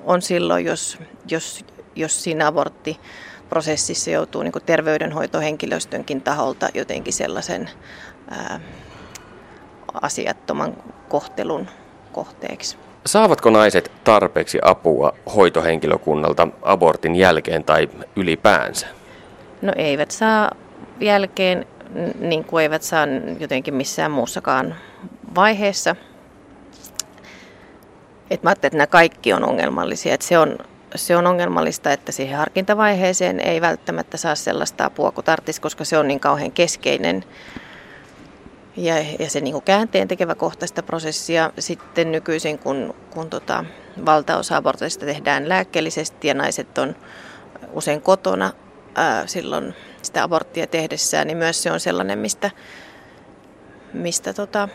on silloin, jos, jos jos siinä aborttiprosessissa joutuu niin terveydenhoitohenkilöstönkin taholta jotenkin sellaisen ää, asiattoman kohtelun kohteeksi. Saavatko naiset tarpeeksi apua hoitohenkilökunnalta abortin jälkeen tai ylipäänsä? No eivät saa jälkeen, niin kuin eivät saa jotenkin missään muussakaan vaiheessa. Et mä ajattelin, että nämä kaikki on ongelmallisia. Että se on se on ongelmallista, että siihen harkintavaiheeseen ei välttämättä saa sellaista apua kuin tarvitsisi, koska se on niin kauhean keskeinen ja, ja se niin käänteen tekevä kohta sitä prosessia. Sitten nykyisin, kun, kun tota, valtaosa aborteista tehdään lääkkeellisesti ja naiset on usein kotona ää, silloin sitä aborttia tehdessään, niin myös se on sellainen, mistä, mistä tota,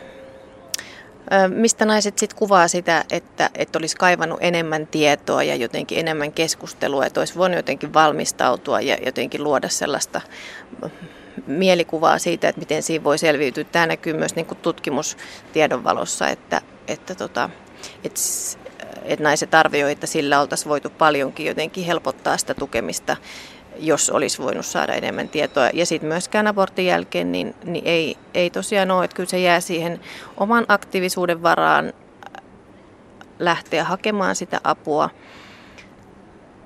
Mistä naiset sitten kuvaa sitä, että, että olisi kaivannut enemmän tietoa ja jotenkin enemmän keskustelua, että olisi voinut jotenkin valmistautua ja jotenkin luoda sellaista mielikuvaa siitä, että miten siinä voi selviytyä. Tämä näkyy myös niin kuin tutkimustiedon valossa, että, että, tota, että, että naiset arvioivat, että sillä oltaisiin voitu paljonkin jotenkin helpottaa sitä tukemista jos olisi voinut saada enemmän tietoa. Ja sitten myöskään abortin jälkeen niin, niin ei, ei tosiaan ole, että kyllä se jää siihen oman aktiivisuuden varaan lähteä hakemaan sitä apua.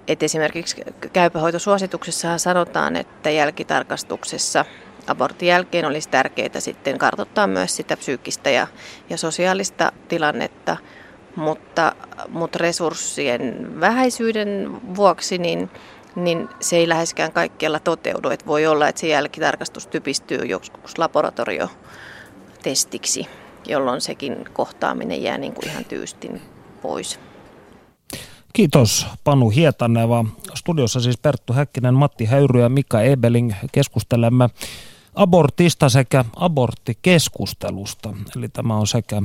Et esimerkiksi käypähoitosuosituksessa sanotaan, että jälkitarkastuksessa abortin jälkeen olisi tärkeää sitten kartoittaa myös sitä psyykkistä ja, ja sosiaalista tilannetta, mutta, mutta resurssien vähäisyyden vuoksi niin niin se ei läheskään kaikkialla toteudu. Että voi olla, että se jälkitarkastus typistyy joskus laboratoriotestiksi, jolloin sekin kohtaaminen jää niin kuin ihan tyystin pois. Kiitos Panu Hietaneva. Studiossa siis Perttu Häkkinen, Matti Häyry ja Mika Ebeling keskustelemme abortista sekä aborttikeskustelusta. Eli tämä on sekä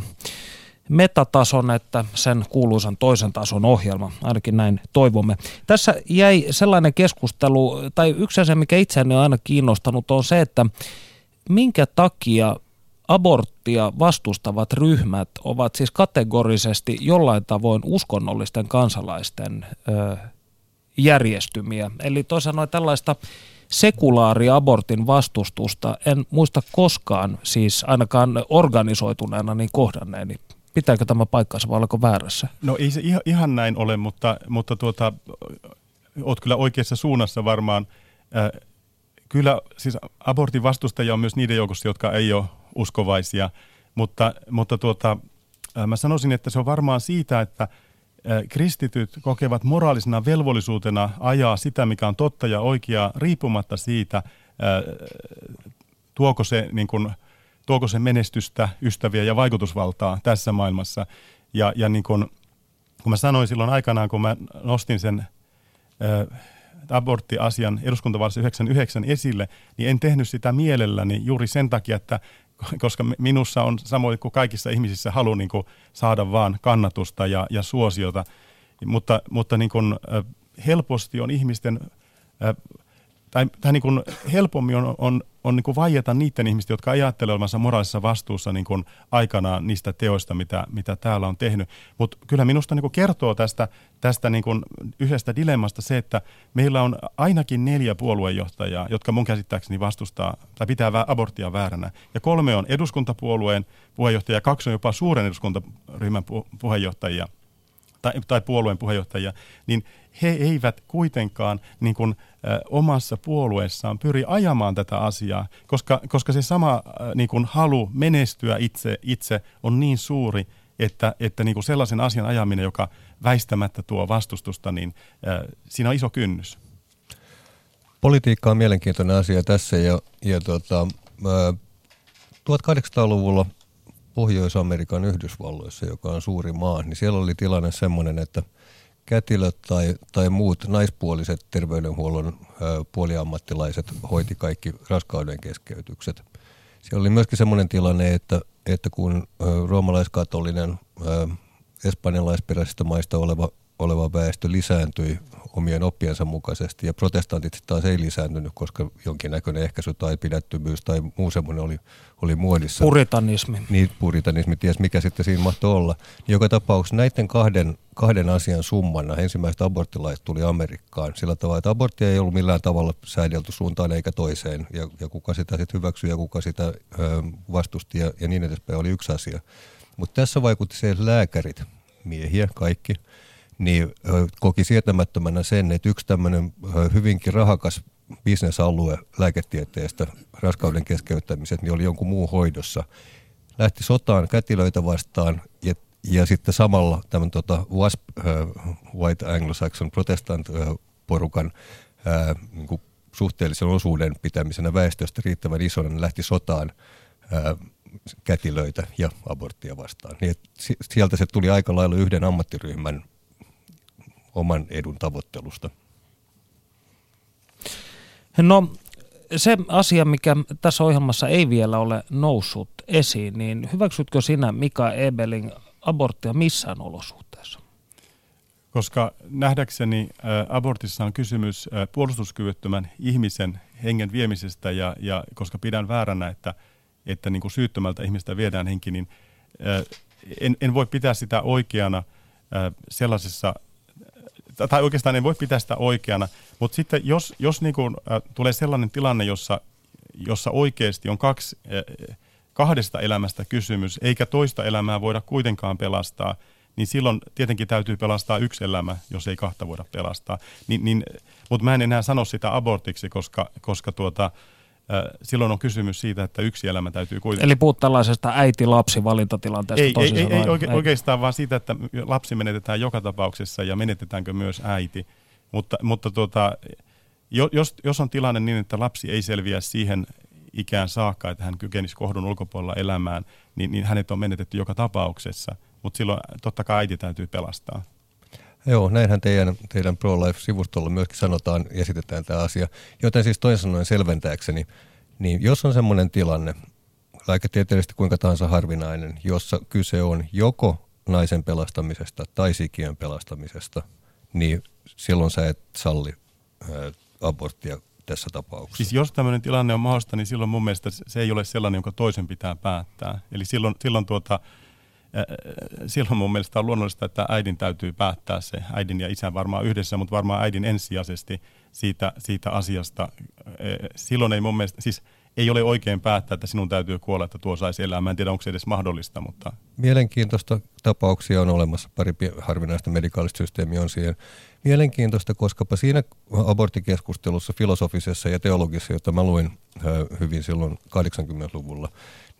metatason että sen kuuluisan toisen tason ohjelma, ainakin näin toivomme. Tässä jäi sellainen keskustelu, tai yksi asia, mikä itseäni on aina kiinnostanut, on se, että minkä takia aborttia vastustavat ryhmät ovat siis kategorisesti jollain tavoin uskonnollisten kansalaisten ö, järjestymiä. Eli toisaalta tällaista sekulaari-abortin vastustusta en muista koskaan siis ainakaan organisoituneena niin kohdanneeni Pitääkö tämä paikkansa vai oliko väärässä? No ei se ihan näin ole, mutta, mutta tuota, olet kyllä oikeassa suunnassa varmaan. Äh, kyllä siis abortin vastustajia on myös niiden joukossa, jotka ei ole uskovaisia, mutta, mutta tuota, äh, mä sanoisin, että se on varmaan siitä, että äh, kristityt kokevat moraalisena velvollisuutena ajaa sitä, mikä on totta ja oikeaa, riippumatta siitä, tuoko se, niin kuin, tuoko se menestystä, ystäviä ja vaikutusvaltaa tässä maailmassa. Ja, ja niin kuin, kun mä sanoin silloin aikanaan, kun mä nostin sen aborttiasian eduskuntavaalissa 99 esille, niin en tehnyt sitä mielelläni juuri sen takia, että koska minussa on samoin kuin kaikissa ihmisissä halu niin kuin saada vaan kannatusta ja, ja suosiota, mutta, mutta niin kuin, helposti on ihmisten tai, tai niin kuin helpommin on, on, on niin kuin vaieta niiden ihmisten, jotka ajattelevat olevansa moraalisessa vastuussa niin kuin aikanaan niistä teoista, mitä, mitä täällä on tehnyt. Mutta kyllä minusta niin kuin kertoo tästä, tästä niin kuin yhdestä dilemmasta se, että meillä on ainakin neljä puoluejohtajaa, jotka mun käsittääkseni vastustaa tai pitää aborttia vääränä. Ja kolme on eduskuntapuolueen puheenjohtaja, kaksi on jopa suuren eduskuntaryhmän puheenjohtajia tai, tai puolueen puheenjohtajia, niin he eivät kuitenkaan niin kuin, ä, omassa puolueessaan pyri ajamaan tätä asiaa, koska, koska se sama ä, niin kuin halu menestyä itse, itse on niin suuri, että, että niin kuin sellaisen asian ajaminen, joka väistämättä tuo vastustusta, niin ä, siinä on iso kynnys. Politiikka on mielenkiintoinen asia tässä ja, ja tota, 1800-luvulla Pohjois-Amerikan Yhdysvalloissa, joka on suuri maa, niin siellä oli tilanne sellainen, että – kätilöt tai, tai muut naispuoliset terveydenhuollon puoliammattilaiset hoiti kaikki raskauden keskeytykset. Siellä oli myöskin sellainen tilanne, että, että kun roomalaiskatolinen espanjalaisperäisistä maista oleva, oleva väestö lisääntyi omien oppiensa mukaisesti ja protestantit taas ei lisääntynyt, koska jonkinnäköinen ehkäisy tai pidättyvyys tai muu semmoinen oli, oli muodissa. Puritanismi. Niin, puritanismi, ties mikä sitten siinä mahtoi olla. Niin joka tapauksessa näiden kahden, kahden asian summana ensimmäiset aborttilait tuli Amerikkaan sillä tavalla, että aborttia ei ollut millään tavalla säädelty suuntaan eikä toiseen ja, ja kuka sitä sitten hyväksyi ja kuka sitä ö, vastusti ja, ja niin edespäin oli yksi asia. Mutta tässä vaikutti se, että lääkärit, miehiä kaikki – niin koki sietämättömänä sen, että yksi tämmöinen hyvinkin rahakas bisnesalue lääketieteestä, raskauden keskeyttämiset, niin oli jonkun muun hoidossa. Lähti sotaan kätilöitä vastaan ja, ja sitten samalla tämän tota WASP, uh, White Anglo-Saxon Protestant uh, porukan uh, niin kuin suhteellisen osuuden pitämisenä väestöstä riittävän isona, niin lähti sotaan uh, kätilöitä ja aborttia vastaan. Niin sieltä se tuli aika lailla yhden ammattiryhmän oman edun tavoittelusta? No se asia, mikä tässä ohjelmassa ei vielä ole noussut esiin, niin hyväksytkö sinä Mika Ebeling aborttia missään olosuhteessa? Koska nähdäkseni abortissa on kysymys puolustuskyvyttömän ihmisen hengen viemisestä ja, ja koska pidän vääränä, että, että niin kuin syyttömältä ihmistä viedään henki, niin en, en voi pitää sitä oikeana sellaisessa tai oikeastaan en voi pitää sitä oikeana, mutta sitten jos, jos niin kuin, äh, tulee sellainen tilanne, jossa, jossa oikeasti on kaksi, äh, kahdesta elämästä kysymys, eikä toista elämää voida kuitenkaan pelastaa, niin silloin tietenkin täytyy pelastaa yksi elämä, jos ei kahta voida pelastaa. Ni, niin, mutta mä en enää sano sitä abortiksi, koska, koska tuota, silloin on kysymys siitä, että yksi elämä täytyy kuitenkin... Eli puhut tällaisesta äiti-lapsi-valintatilanteesta ei, ei, ei, ei oike, oikeastaan vaan siitä, että lapsi menetetään joka tapauksessa ja menetetäänkö myös äiti. Mutta, mutta tuota, jos, jos on tilanne niin, että lapsi ei selviä siihen ikään saakka, että hän kykenisi kohdun ulkopuolella elämään, niin, niin hänet on menetetty joka tapauksessa. Mutta silloin totta kai äiti täytyy pelastaa. Joo, näinhän teidän, teidän ProLife-sivustolla myöskin sanotaan, esitetään tämä asia. Joten siis toisin sanoen selventääkseni, niin jos on semmoinen tilanne, lääketieteellisesti kuinka tahansa harvinainen, jossa kyse on joko naisen pelastamisesta tai sikiön pelastamisesta, niin silloin sä et salli ää, aborttia tässä tapauksessa. Siis jos tämmöinen tilanne on mahdollista, niin silloin mun mielestä se ei ole sellainen, jonka toisen pitää päättää. Eli silloin, silloin tuota, silloin mun mielestä on luonnollista, että äidin täytyy päättää se, äidin ja isän varmaan yhdessä, mutta varmaan äidin ensisijaisesti siitä, siitä asiasta. Silloin ei mun mielestä, siis ei ole oikein päättää, että sinun täytyy kuolla, että tuo saisi elää. Mä en tiedä, onko se edes mahdollista, mutta... Mielenkiintoista tapauksia on olemassa. Pari harvinaista medikaalista systeemiä on siihen. Mielenkiintoista, koska siinä aborttikeskustelussa, filosofisessa ja teologisessa, jota mä luin hyvin silloin 80-luvulla,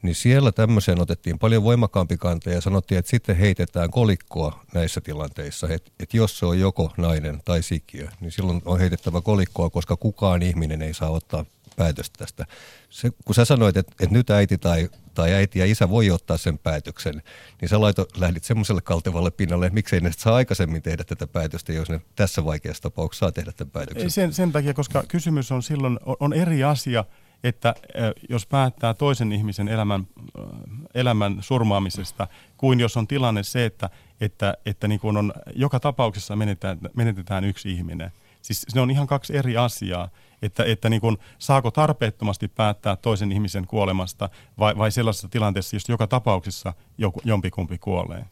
niin siellä tämmöiseen otettiin paljon voimakkaampi kanta ja sanottiin, että sitten heitetään kolikkoa näissä tilanteissa, että, että jos se on joko nainen tai sikiö, niin silloin on heitettävä kolikkoa, koska kukaan ihminen ei saa ottaa päätöstä tästä. Se, kun sä sanoit, että, että nyt äiti tai, tai äiti ja isä voi ottaa sen päätöksen, niin sä laito, lähdit semmoiselle kaltevalle pinnalle, että miksei ne saa aikaisemmin tehdä tätä päätöstä, jos ne tässä vaikeassa tapauksessa saa tehdä tämän päätöksen. Sen, sen takia, koska kysymys on silloin, on, on eri asia – että jos päättää toisen ihmisen elämän, elämän surmaamisesta, kuin jos on tilanne se, että, että, että niin kuin on, joka tapauksessa menetetään, menetetään yksi ihminen. Siis ne on ihan kaksi eri asiaa, että, että niin kuin, saako tarpeettomasti päättää toisen ihmisen kuolemasta vai, vai sellaisessa tilanteessa, jos joka tapauksessa joku, jompikumpi kuolee.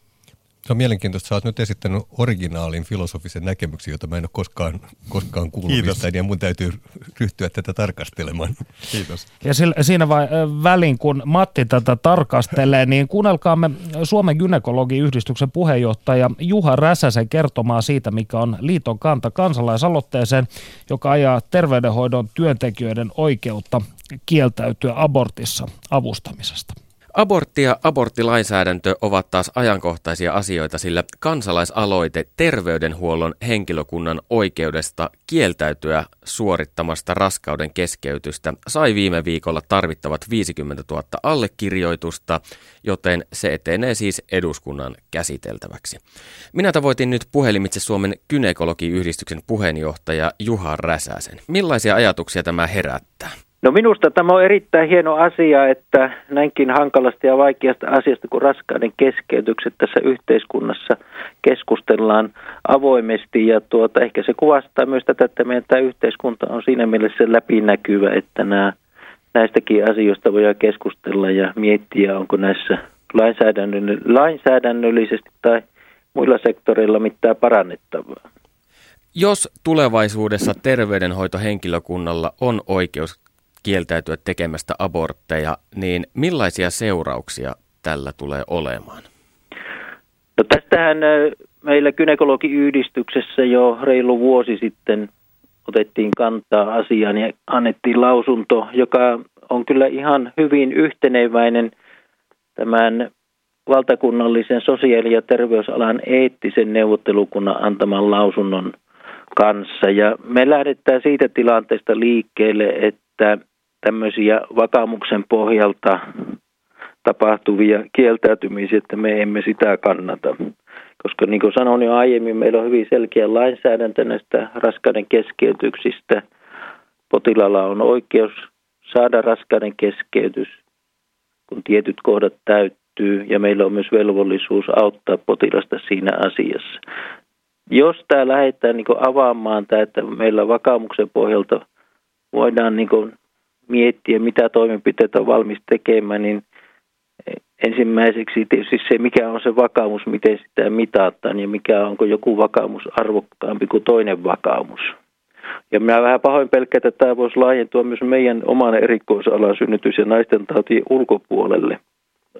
Se on mielenkiintoista, sä oot nyt esittänyt originaalin filosofisen näkemyksen, jota mä en ole koskaan, koskaan kuullut Kiitos. mistään, ja mun täytyy ryhtyä tätä tarkastelemaan. Kiitos. Ja siinä vai, välin, kun Matti tätä tarkastelee, niin kuunnelkaamme Suomen gynekologiyhdistyksen puheenjohtaja Juha Räsäsen kertomaa siitä, mikä on liiton kanta kansalaisaloitteeseen, joka ajaa terveydenhoidon työntekijöiden oikeutta kieltäytyä abortissa avustamisesta. Abortti ja aborttilainsäädäntö ovat taas ajankohtaisia asioita, sillä kansalaisaloite terveydenhuollon henkilökunnan oikeudesta kieltäytyä suorittamasta raskauden keskeytystä sai viime viikolla tarvittavat 50 000 allekirjoitusta, joten se etenee siis eduskunnan käsiteltäväksi. Minä tavoitin nyt puhelimitse Suomen gynekologiyhdistyksen puheenjohtaja Juha Räsäsen. Millaisia ajatuksia tämä herättää? No minusta tämä on erittäin hieno asia, että näinkin hankalasta ja vaikeasta asiasta kuin raskauden keskeytykset tässä yhteiskunnassa keskustellaan avoimesti ja tuota, ehkä se kuvastaa myös tätä, että meidän tämä yhteiskunta on siinä mielessä läpinäkyvä, että nämä, näistäkin asioista voidaan keskustella ja miettiä, onko näissä lainsäädännöllisesti tai muilla sektoreilla mitään parannettavaa. Jos tulevaisuudessa terveydenhoitohenkilökunnalla on oikeus kieltäytyä tekemästä abortteja, niin millaisia seurauksia tällä tulee olemaan? No tästähän meillä gynekologiyhdistyksessä jo reilu vuosi sitten otettiin kantaa asiaan ja annettiin lausunto, joka on kyllä ihan hyvin yhteneväinen tämän valtakunnallisen sosiaali- ja terveysalan eettisen neuvottelukunnan antaman lausunnon kanssa. Ja me lähdetään siitä tilanteesta liikkeelle, että tämmöisiä vakaumuksen pohjalta tapahtuvia kieltäytymisiä, että me emme sitä kannata. Koska niin kuin sanoin jo aiemmin, meillä on hyvin selkeä lainsäädäntö näistä raskauden keskeytyksistä. Potilalla on oikeus saada raskauden keskeytys, kun tietyt kohdat täyttyy, ja meillä on myös velvollisuus auttaa potilasta siinä asiassa. Jos tämä lähdetään niin avaamaan, tämä, että meillä vakaumuksen pohjalta voidaan niin miettiä, mitä toimenpiteitä on valmis tekemään, niin ensimmäiseksi tietysti se, mikä on se vakaumus, miten sitä mitataan ja mikä onko joku vakaumus arvokkaampi kuin toinen vakaumus. Ja minä vähän pahoin pelkään, että tämä voisi laajentua myös meidän oman erikoisalan synnytys- ja naisten tautien ulkopuolelle.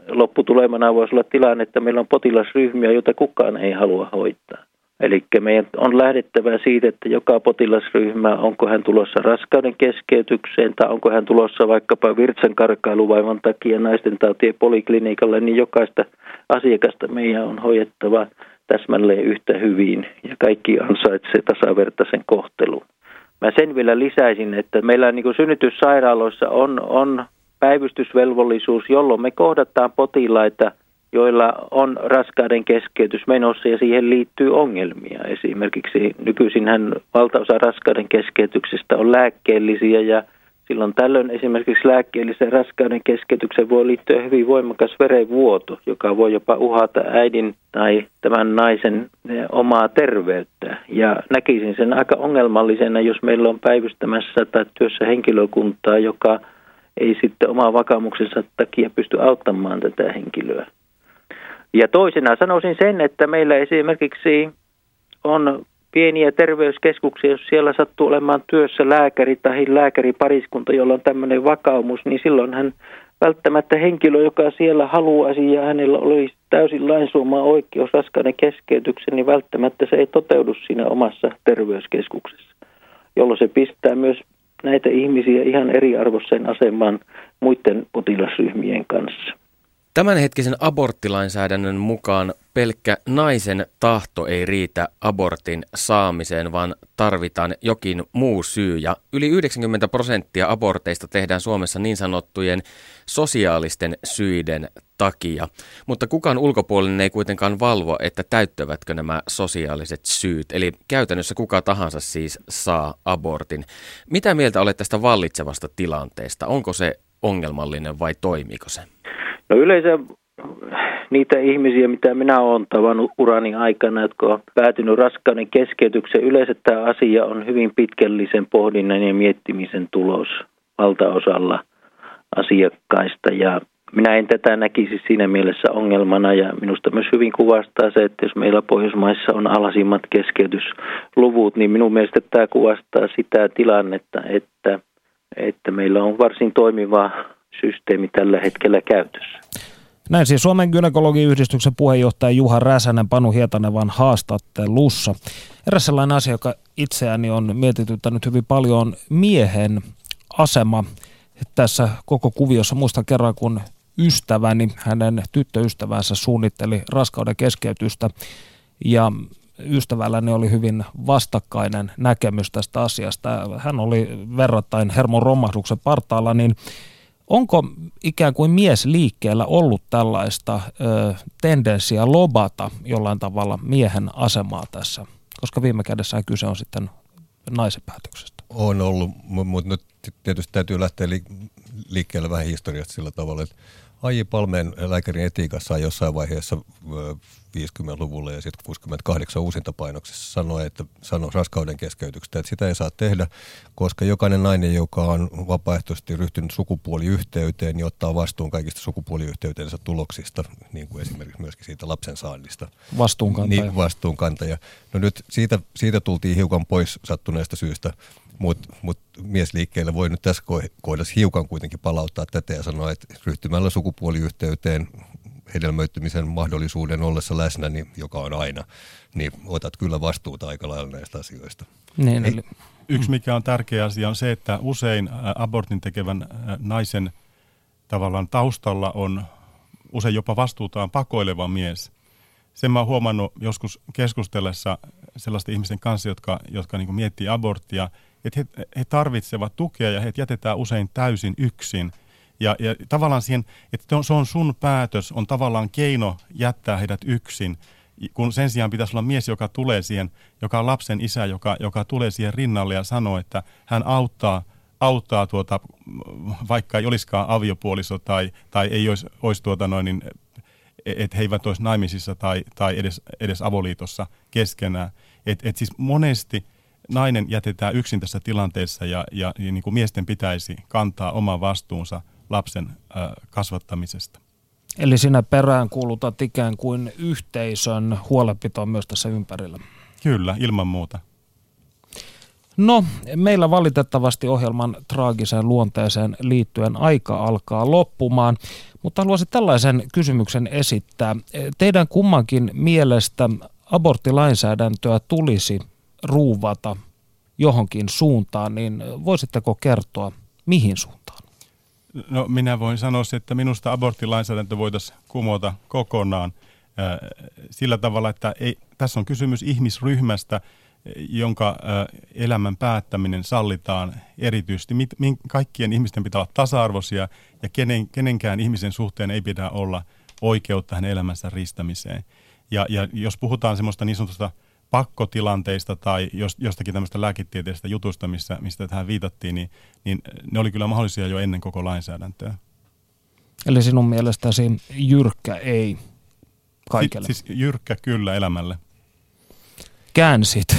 Lopputulemana voisi olla tilanne, että meillä on potilasryhmiä, joita kukaan ei halua hoitaa. Eli meidän on lähdettävä siitä, että joka potilasryhmä, onko hän tulossa raskauden keskeytykseen tai onko hän tulossa vaikkapa virtsankarkailuvaivan takia naisten tautien poliklinikalle, niin jokaista asiakasta meidän on hoidettava täsmälleen yhtä hyvin ja kaikki ansaitsee tasavertaisen kohtelun. Mä sen vielä lisäisin, että meillä niin synnytyssairaaloissa on, on päivystysvelvollisuus, jolloin me kohdataan potilaita – joilla on raskauden keskeytys menossa ja siihen liittyy ongelmia. Esimerkiksi nykyisinhän valtaosa raskauden keskeytyksestä on lääkkeellisiä ja silloin tällöin esimerkiksi lääkkeellisen raskauden keskeytykseen voi liittyä hyvin voimakas verenvuoto, joka voi jopa uhata äidin tai tämän naisen omaa terveyttä. Ja näkisin sen aika ongelmallisena, jos meillä on päivystämässä tai työssä henkilökuntaa, joka ei sitten omaa vakaumuksensa takia pysty auttamaan tätä henkilöä. Ja toisena sanoisin sen, että meillä esimerkiksi on pieniä terveyskeskuksia, jos siellä sattuu olemaan työssä lääkäri tai lääkäripariskunta, jolla on tämmöinen vakaumus, niin silloin hän välttämättä henkilö, joka siellä haluaisi ja hänellä olisi täysin lainsuoma oikeus raskauden keskeytyksen, niin välttämättä se ei toteudu siinä omassa terveyskeskuksessa, jolloin se pistää myös näitä ihmisiä ihan eriarvoiseen asemaan muiden potilasryhmien kanssa. Tämänhetkisen aborttilainsäädännön mukaan pelkkä naisen tahto ei riitä abortin saamiseen, vaan tarvitaan jokin muu syy. Ja yli 90 prosenttia aborteista tehdään Suomessa niin sanottujen sosiaalisten syiden takia. Mutta kukaan ulkopuolinen ei kuitenkaan valvo, että täyttävätkö nämä sosiaaliset syyt. Eli käytännössä kuka tahansa siis saa abortin. Mitä mieltä olet tästä vallitsevasta tilanteesta? Onko se ongelmallinen vai toimiiko se? No yleensä niitä ihmisiä, mitä minä olen tavannut urani aikana, jotka on päätynyt raskauden keskeytykseen. Yleensä tämä asia on hyvin pitkällisen pohdinnan ja miettimisen tulos valtaosalla asiakkaista. Ja minä en tätä näkisi siinä mielessä ongelmana ja minusta myös hyvin kuvastaa se, että jos meillä Pohjoismaissa on alasimmat keskeytysluvut, niin minun mielestä tämä kuvastaa sitä tilannetta, että, että meillä on varsin toimiva systeemi tällä hetkellä käytössä. Näin siis Suomen gynekologiyhdistyksen puheenjohtaja Juha Räsänen Panu Hietanevan haastattelussa. Eräs sellainen asia, joka itseäni on mietityttänyt hyvin paljon, miehen asema tässä koko kuviossa. Muistan kerran, kun ystäväni, hänen tyttöystävänsä suunnitteli raskauden keskeytystä ja ystävälläni oli hyvin vastakkainen näkemys tästä asiasta. Hän oli verrattain hermon romahduksen partaalla, niin Onko ikään kuin mies liikkeellä ollut tällaista ö, tendenssiä lobata jollain tavalla miehen asemaa tässä? Koska viime kädessä kyse on sitten naisen päätöksestä. On ollut, mutta nyt tietysti täytyy lähteä liikkeelle vähän historiasta sillä tavalla, että Aiji Palmeen lääkärin etiikassa on jossain vaiheessa 50-luvulla ja sitten 68 uusintapainoksessa sanoi, että sanoi raskauden keskeytyksestä, että sitä ei saa tehdä, koska jokainen nainen, joka on vapaaehtoisesti ryhtynyt sukupuoliyhteyteen, niin ottaa vastuun kaikista sukupuoliyhteytensä tuloksista, niin kuin esimerkiksi myöskin siitä lapsen saannista. Vastuunkantaja. Niin, vastuunkantaja. No nyt siitä, siitä tultiin hiukan pois sattuneesta syystä, mutta mut miesliikkeelle voi nyt tässä kohdassa hiukan kuitenkin palauttaa tätä ja sanoa, että ryhtymällä sukupuoliyhteyteen hedelmöittymisen mahdollisuuden ollessa läsnä, niin, joka on aina, niin otat kyllä vastuuta aika lailla näistä asioista. Niin, eli... Yksi mikä on tärkeä asia on se, että usein abortin tekevän naisen tavallaan taustalla on usein jopa vastuutaan pakoileva mies. Sen mä oon huomannut joskus keskustellessa sellaisten ihmisten kanssa, jotka, jotka niin miettii aborttia, että he, he tarvitsevat tukea ja heitä jätetään usein täysin yksin – ja, ja tavallaan siihen, että se on sun päätös, on tavallaan keino jättää heidät yksin, kun sen sijaan pitäisi olla mies, joka tulee siihen, joka on lapsen isä, joka, joka tulee siihen rinnalle ja sanoo, että hän auttaa, auttaa tuota, vaikka ei olisikaan aviopuoliso tai, tai ei olisi, olisi tuota noin, niin, että he eivät olisi naimisissa tai, tai edes, edes avoliitossa keskenään. Et, et siis monesti nainen jätetään yksin tässä tilanteessa ja, ja, ja niin kuin miesten pitäisi kantaa oma vastuunsa – lapsen kasvattamisesta. Eli sinä perään kuulutat ikään kuin yhteisön huolenpitoa myös tässä ympärillä. Kyllä, ilman muuta. No, meillä valitettavasti ohjelman traagiseen luonteeseen liittyen aika alkaa loppumaan, mutta haluaisin tällaisen kysymyksen esittää. Teidän kummankin mielestä aborttilainsäädäntöä tulisi ruuvata johonkin suuntaan, niin voisitteko kertoa, mihin suuntaan? No minä voin sanoa, että minusta aborttilainsäädäntö voitaisiin kumota kokonaan sillä tavalla, että ei, tässä on kysymys ihmisryhmästä, jonka elämän päättäminen sallitaan erityisesti. Kaikkien ihmisten pitää olla tasa-arvoisia ja kenen, kenenkään ihmisen suhteen ei pidä olla oikeutta hänen elämänsä ristämiseen. Ja, ja jos puhutaan semmoista niin sanotusta pakkotilanteista tai jostakin tämmöistä lääketieteellisestä jutusta, missä, mistä tähän viitattiin, niin, niin ne oli kyllä mahdollisia jo ennen koko lainsäädäntöä. Eli sinun mielestäsi jyrkkä ei kaikille? Siis, siis jyrkkä kyllä elämälle. Käänsit.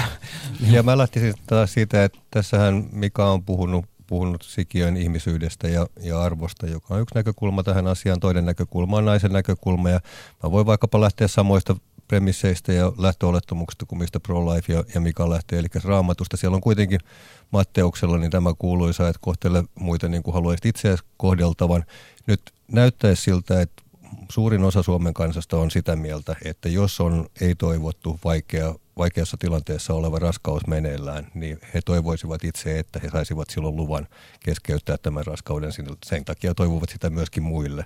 [laughs] ja mä lähtisin taas siitä, että tässähän Mika on puhunut, puhunut sikiön ihmisyydestä ja, ja arvosta, joka on yksi näkökulma tähän asiaan. Toinen näkökulma on naisen näkökulma ja mä voin vaikkapa lähteä samoista premisseistä ja lähtöolettamuksista kuin mistä pro-life ja, ja Mika lähtee, eli raamatusta. Siellä on kuitenkin Matteuksella niin tämä kuuluisa, että kohtele muita niin kuin haluaisit itseäsi kohdeltavan. Nyt näyttäisi siltä, että suurin osa Suomen kansasta on sitä mieltä, että jos on ei-toivottu vaikea, vaikeassa tilanteessa oleva raskaus meneillään, niin he toivoisivat itse, että he saisivat silloin luvan keskeyttää tämän raskauden. Sen takia toivovat sitä myöskin muille.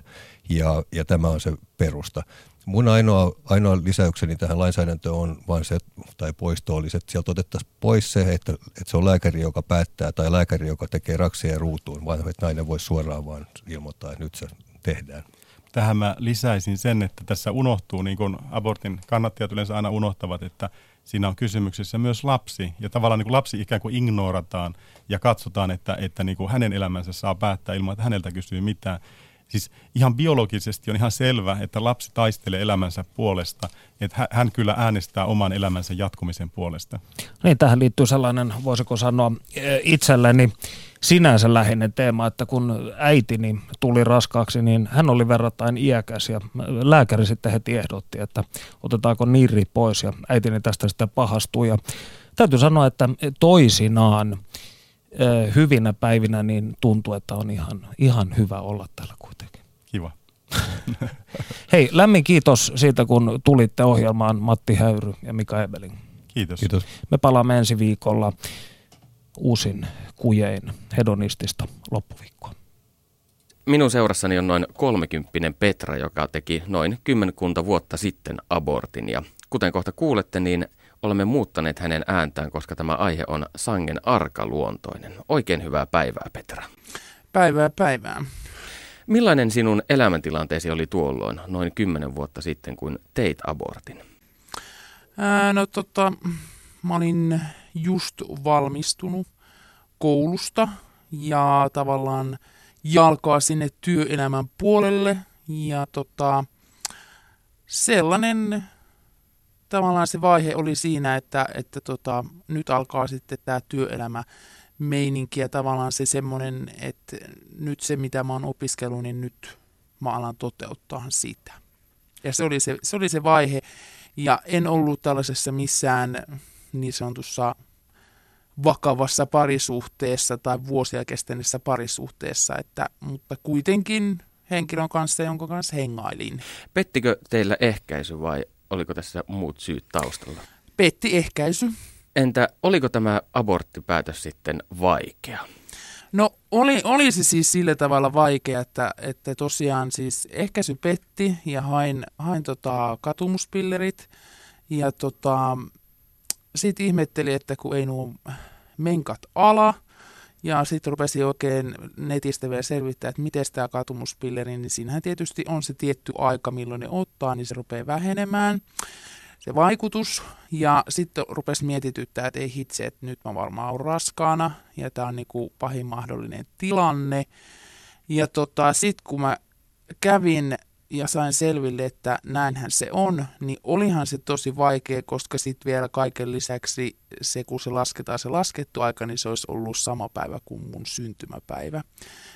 Ja, ja tämä on se perusta. Mun ainoa, ainoa lisäykseni tähän lainsäädäntöön on vain se, tai poisto olisi, että sieltä otettaisiin pois se, että, että se on lääkäri, joka päättää, tai lääkäri, joka tekee raksia ruutuun, vaan että nainen voisi suoraan vaan ilmoittaa, että nyt se tehdään. Tähän mä lisäisin sen, että tässä unohtuu, niin kuin abortin kannattajat yleensä aina unohtavat, että siinä on kysymyksessä myös lapsi. Ja tavallaan niin kuin lapsi ikään kuin ignorataan ja katsotaan, että, että niin kuin hänen elämänsä saa päättää ilman, että häneltä kysyy mitään. Siis ihan biologisesti on ihan selvä, että lapsi taistelee elämänsä puolesta, että hän kyllä äänestää oman elämänsä jatkumisen puolesta. Niin, tähän liittyy sellainen, voisiko sanoa e, itselleni sinänsä läheinen teema, että kun äitini tuli raskaaksi, niin hän oli verrattain iäkäs ja lääkäri sitten heti ehdotti, että otetaanko nirri pois ja äitini tästä sitten pahastui ja täytyy sanoa, että toisinaan hyvinä päivinä niin tuntuu, että on ihan, ihan hyvä olla täällä kuitenkin. Kiva. [laughs] Hei, lämmin kiitos siitä, kun tulitte ohjelmaan Matti Häyry ja Mika Ebelin. Kiitos. Kiitos. Me palaamme ensi viikolla uusin kujein hedonistista loppuviikkoa. Minun seurassani on noin kolmekymppinen Petra, joka teki noin kymmenkunta vuotta sitten abortin. Ja kuten kohta kuulette, niin olemme muuttaneet hänen ääntään, koska tämä aihe on sangen arkaluontoinen. Oikein hyvää päivää, Petra. Päivää päivää. Millainen sinun elämäntilanteesi oli tuolloin, noin kymmenen vuotta sitten, kun teit abortin? Ää, no tota, mä olin just valmistunut koulusta ja tavallaan jalkaa sinne työelämän puolelle. Ja tota, sellainen tavallaan se vaihe oli siinä, että, että tota, nyt alkaa sitten tämä työelämä meininki ja tavallaan se semmoinen, että nyt se mitä mä oon opiskellut, niin nyt mä alan toteuttaa sitä. Ja se oli se, se, oli se vaihe, ja en ollut tällaisessa missään niin sanotussa vakavassa parisuhteessa tai vuosia kestäneessä parisuhteessa, että, mutta kuitenkin henkilön kanssa, jonka kanssa hengailin. Pettikö teillä ehkäisy vai oliko tässä muut syyt taustalla? Petti ehkäisy. Entä oliko tämä aborttipäätös sitten vaikea? No oli, oli se siis sillä tavalla vaikea, että, että tosiaan siis ehkäisy petti ja hain, hain tota katumuspillerit ja tota, sitten ihmetteli, että kun ei nuo menkat ala, ja sitten rupesi oikein netistä vielä selvittää, että miten tämä katumuspilleri, niin siinähän tietysti on se tietty aika, milloin ne ottaa, niin se rupeaa vähenemään se vaikutus. Ja sitten rupesi mietityttää, että ei hitse, että nyt mä varmaan olen raskaana ja tämä on niinku pahin mahdollinen tilanne. Ja tota, sitten kun mä kävin ja sain selville, että näinhän se on, niin olihan se tosi vaikea, koska sitten vielä kaiken lisäksi se, kun se lasketaan se laskettu aika, niin se olisi ollut sama päivä kuin mun syntymäpäivä.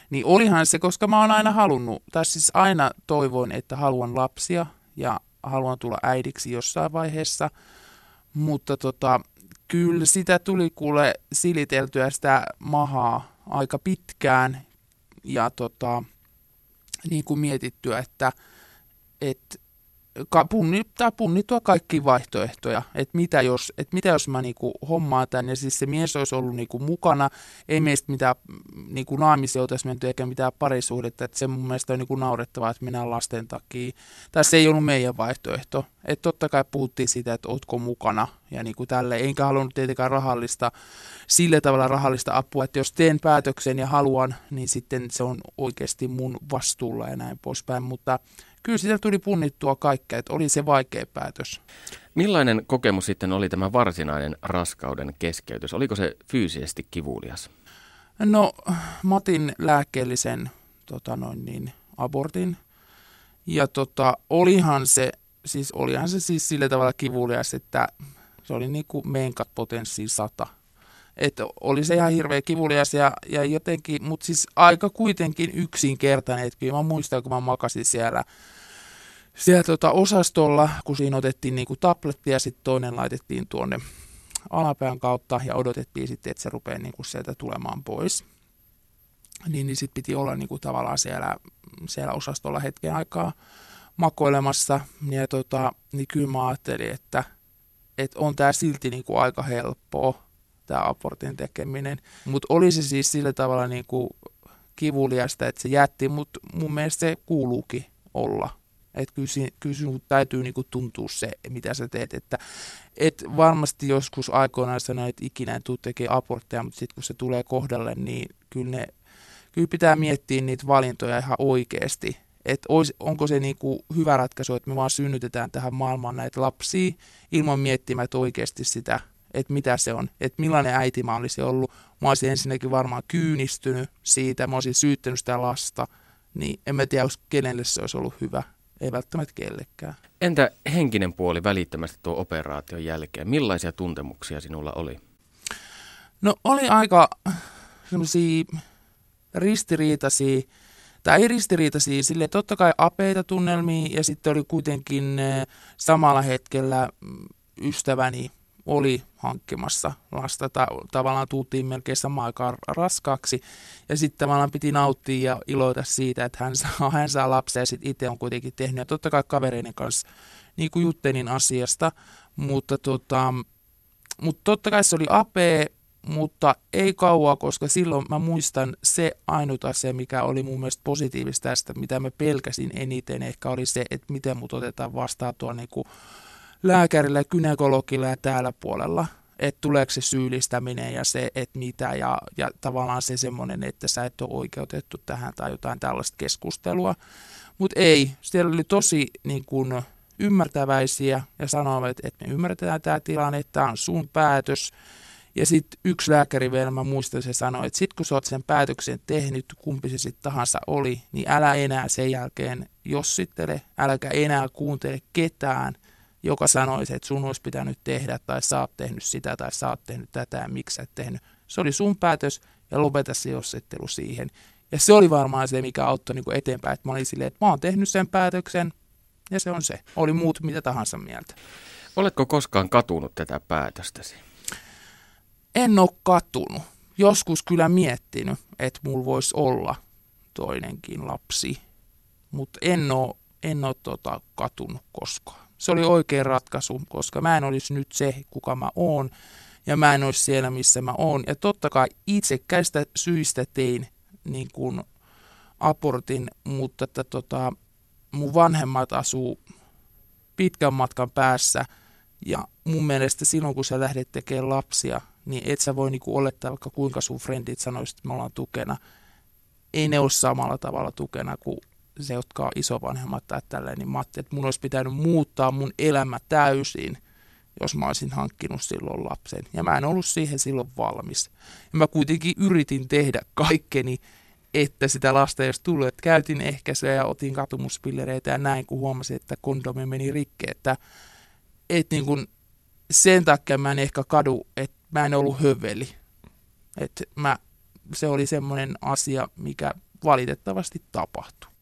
Niin olihan se, koska mä oon aina halunnut, tai siis aina toivoin, että haluan lapsia ja haluan tulla äidiksi jossain vaiheessa, mutta tota, kyllä sitä tuli kuule siliteltyä sitä mahaa aika pitkään ja tota, niin kuin mietittyä, että et, punnittaa, punnittua kaikki vaihtoehtoja, että mitä jos, että mitä jos mä niinku hommaan tämän, ja siis se mies olisi ollut niinku mukana, ei meistä mitään niinku naamisia oltaisi menty, eikä mitään parisuhdetta, että se mun mielestä on niinku naurettavaa, että minä lasten takia, tai se ei ollut meidän vaihtoehto, että totta kai puhuttiin siitä, että ootko mukana, ja niinku tälle, enkä halunnut tietenkään rahallista, sillä tavalla rahallista apua, että jos teen päätöksen ja haluan, niin sitten se on oikeasti mun vastuulla ja näin poispäin, mutta kyllä sitä tuli punnittua kaikkea, että oli se vaikea päätös. Millainen kokemus sitten oli tämä varsinainen raskauden keskeytys? Oliko se fyysisesti kivulias? No, Matin lääkkeellisen tota noin niin, abortin. Ja tota, olihan se, siis olihan se siis sillä tavalla kivulias, että se oli niin kuin menkat potenssiin sata. Että oli se ihan hirveä kivulias ja, ja jotenkin, mutta siis aika kuitenkin yksinkertainen. Että kyllä mä muistan, kun mä makasin siellä siellä tota osastolla, kun siinä otettiin niinku tabletti ja sitten toinen laitettiin tuonne alapään kautta ja odotettiin sitten, että se rupeaa niinku sieltä tulemaan pois. Niin, niin sitten piti olla niinku tavallaan siellä, siellä osastolla hetken aikaa makoilemassa. Ja tota, niin kyllä mä ajattelin, että, että on tämä silti niinku aika helppoa, tämä abortin tekeminen. Mutta oli se siis sillä tavalla niinku kivuliasta, että se jätti, mutta mun mielestä se kuuluukin olla että kyllä, kyllä sinun täytyy niinku tuntua se, mitä sä teet. Että, et varmasti joskus aikoinaan sanoin, että ikinä en tule tekemään abortteja, mutta sitten kun se tulee kohdalle, niin kyllä, ne, kyllä pitää miettiä niitä valintoja ihan oikeasti. Että onko se niinku hyvä ratkaisu, että me vaan synnytetään tähän maailmaan näitä lapsia ilman miettimättä oikeasti sitä, että mitä se on, että millainen äiti mä olisin ollut. Mä olisin ensinnäkin varmaan kyynistynyt siitä, mä olisin syyttänyt sitä lasta, niin en mä tiedä, kenelle se olisi ollut hyvä ei välttämättä kellekään. Entä henkinen puoli välittömästi tuo operaation jälkeen? Millaisia tuntemuksia sinulla oli? No oli aika semmoisia ristiriitaisia, tai ei ristiriitaisia, sille totta kai apeita tunnelmia ja sitten oli kuitenkin eh, samalla hetkellä mm, ystäväni oli hankkimassa lasta. Ta- tavallaan tultiin melkein samaan aikaan raskaaksi. Ja sitten tavallaan piti nauttia ja iloita siitä, että hän saa, [laughs] hän saa lapsia ja sitten itse on kuitenkin tehnyt. Ja totta kai kavereiden kanssa niin kuin juttelin asiasta. Mutta tota, mutta totta kai se oli apee, mutta ei kauaa, koska silloin mä muistan se ainut asia, mikä oli mun mielestä positiivista tästä, mitä mä pelkäsin eniten, ehkä oli se, että miten mut otetaan vastaan tuo niin kuin lääkärillä, kynekologilla ja täällä puolella, että tuleeko se syyllistäminen ja se, että mitä ja, ja tavallaan se semmoinen, että sä et ole oikeutettu tähän tai jotain tällaista keskustelua. Mutta ei, siellä oli tosi niin kun, ymmärtäväisiä ja sanoivat, että me ymmärretään tämä tilanne, tämä on sun päätös. Ja sitten yksi lääkäri vielä, mä muistan, se sanoi, että sitten kun sä oot sen päätöksen tehnyt, kumpi se sitten tahansa oli, niin älä enää sen jälkeen jossittele, äläkä enää kuuntele ketään, joka sanoisi, että sun olisi pitänyt tehdä tai sä oot tehnyt sitä tai sä oot tehnyt tätä ja miksi sä et tehnyt. Se oli sun päätös ja lopeta se jossittelu siihen. Ja se oli varmaan se, mikä auttoi niin eteenpäin, että mä olin silleen, että mä oon tehnyt sen päätöksen ja se on se. Oli muut mitä tahansa mieltä. Oletko koskaan katunut tätä päätöstäsi? En ole katunut. Joskus kyllä miettinyt, että mulla voisi olla toinenkin lapsi, mutta en ole, en ole tota katunut koskaan se oli oikea ratkaisu, koska mä en olisi nyt se, kuka mä oon, ja mä en olisi siellä, missä mä oon. Ja totta kai itsekäistä syistä tein niin kuin abortin, mutta että tota, mun vanhemmat asuu pitkän matkan päässä, ja mun mielestä silloin, kun sä lähdet tekemään lapsia, niin et sä voi niinku olettaa, vaikka kuinka sun frendit sanoisivat, että me ollaan tukena. Ei ne ole samalla tavalla tukena kuin se, jotka on isovanhemmat tai tälleen, niin mä että mun olisi pitänyt muuttaa mun elämä täysin, jos mä olisin hankkinut silloin lapsen. Ja mä en ollut siihen silloin valmis. Ja mä kuitenkin yritin tehdä kaikkeni, että sitä lasta tullut. Että käytin ehkäisyä ja otin katumuspillereitä ja näin, kun huomasin, että kondomi meni rikki. Että, että niin kun sen takia mä en ehkä kadu, että mä en ollut höveli. Että mä, se oli semmoinen asia, mikä valitettavasti tapahtui.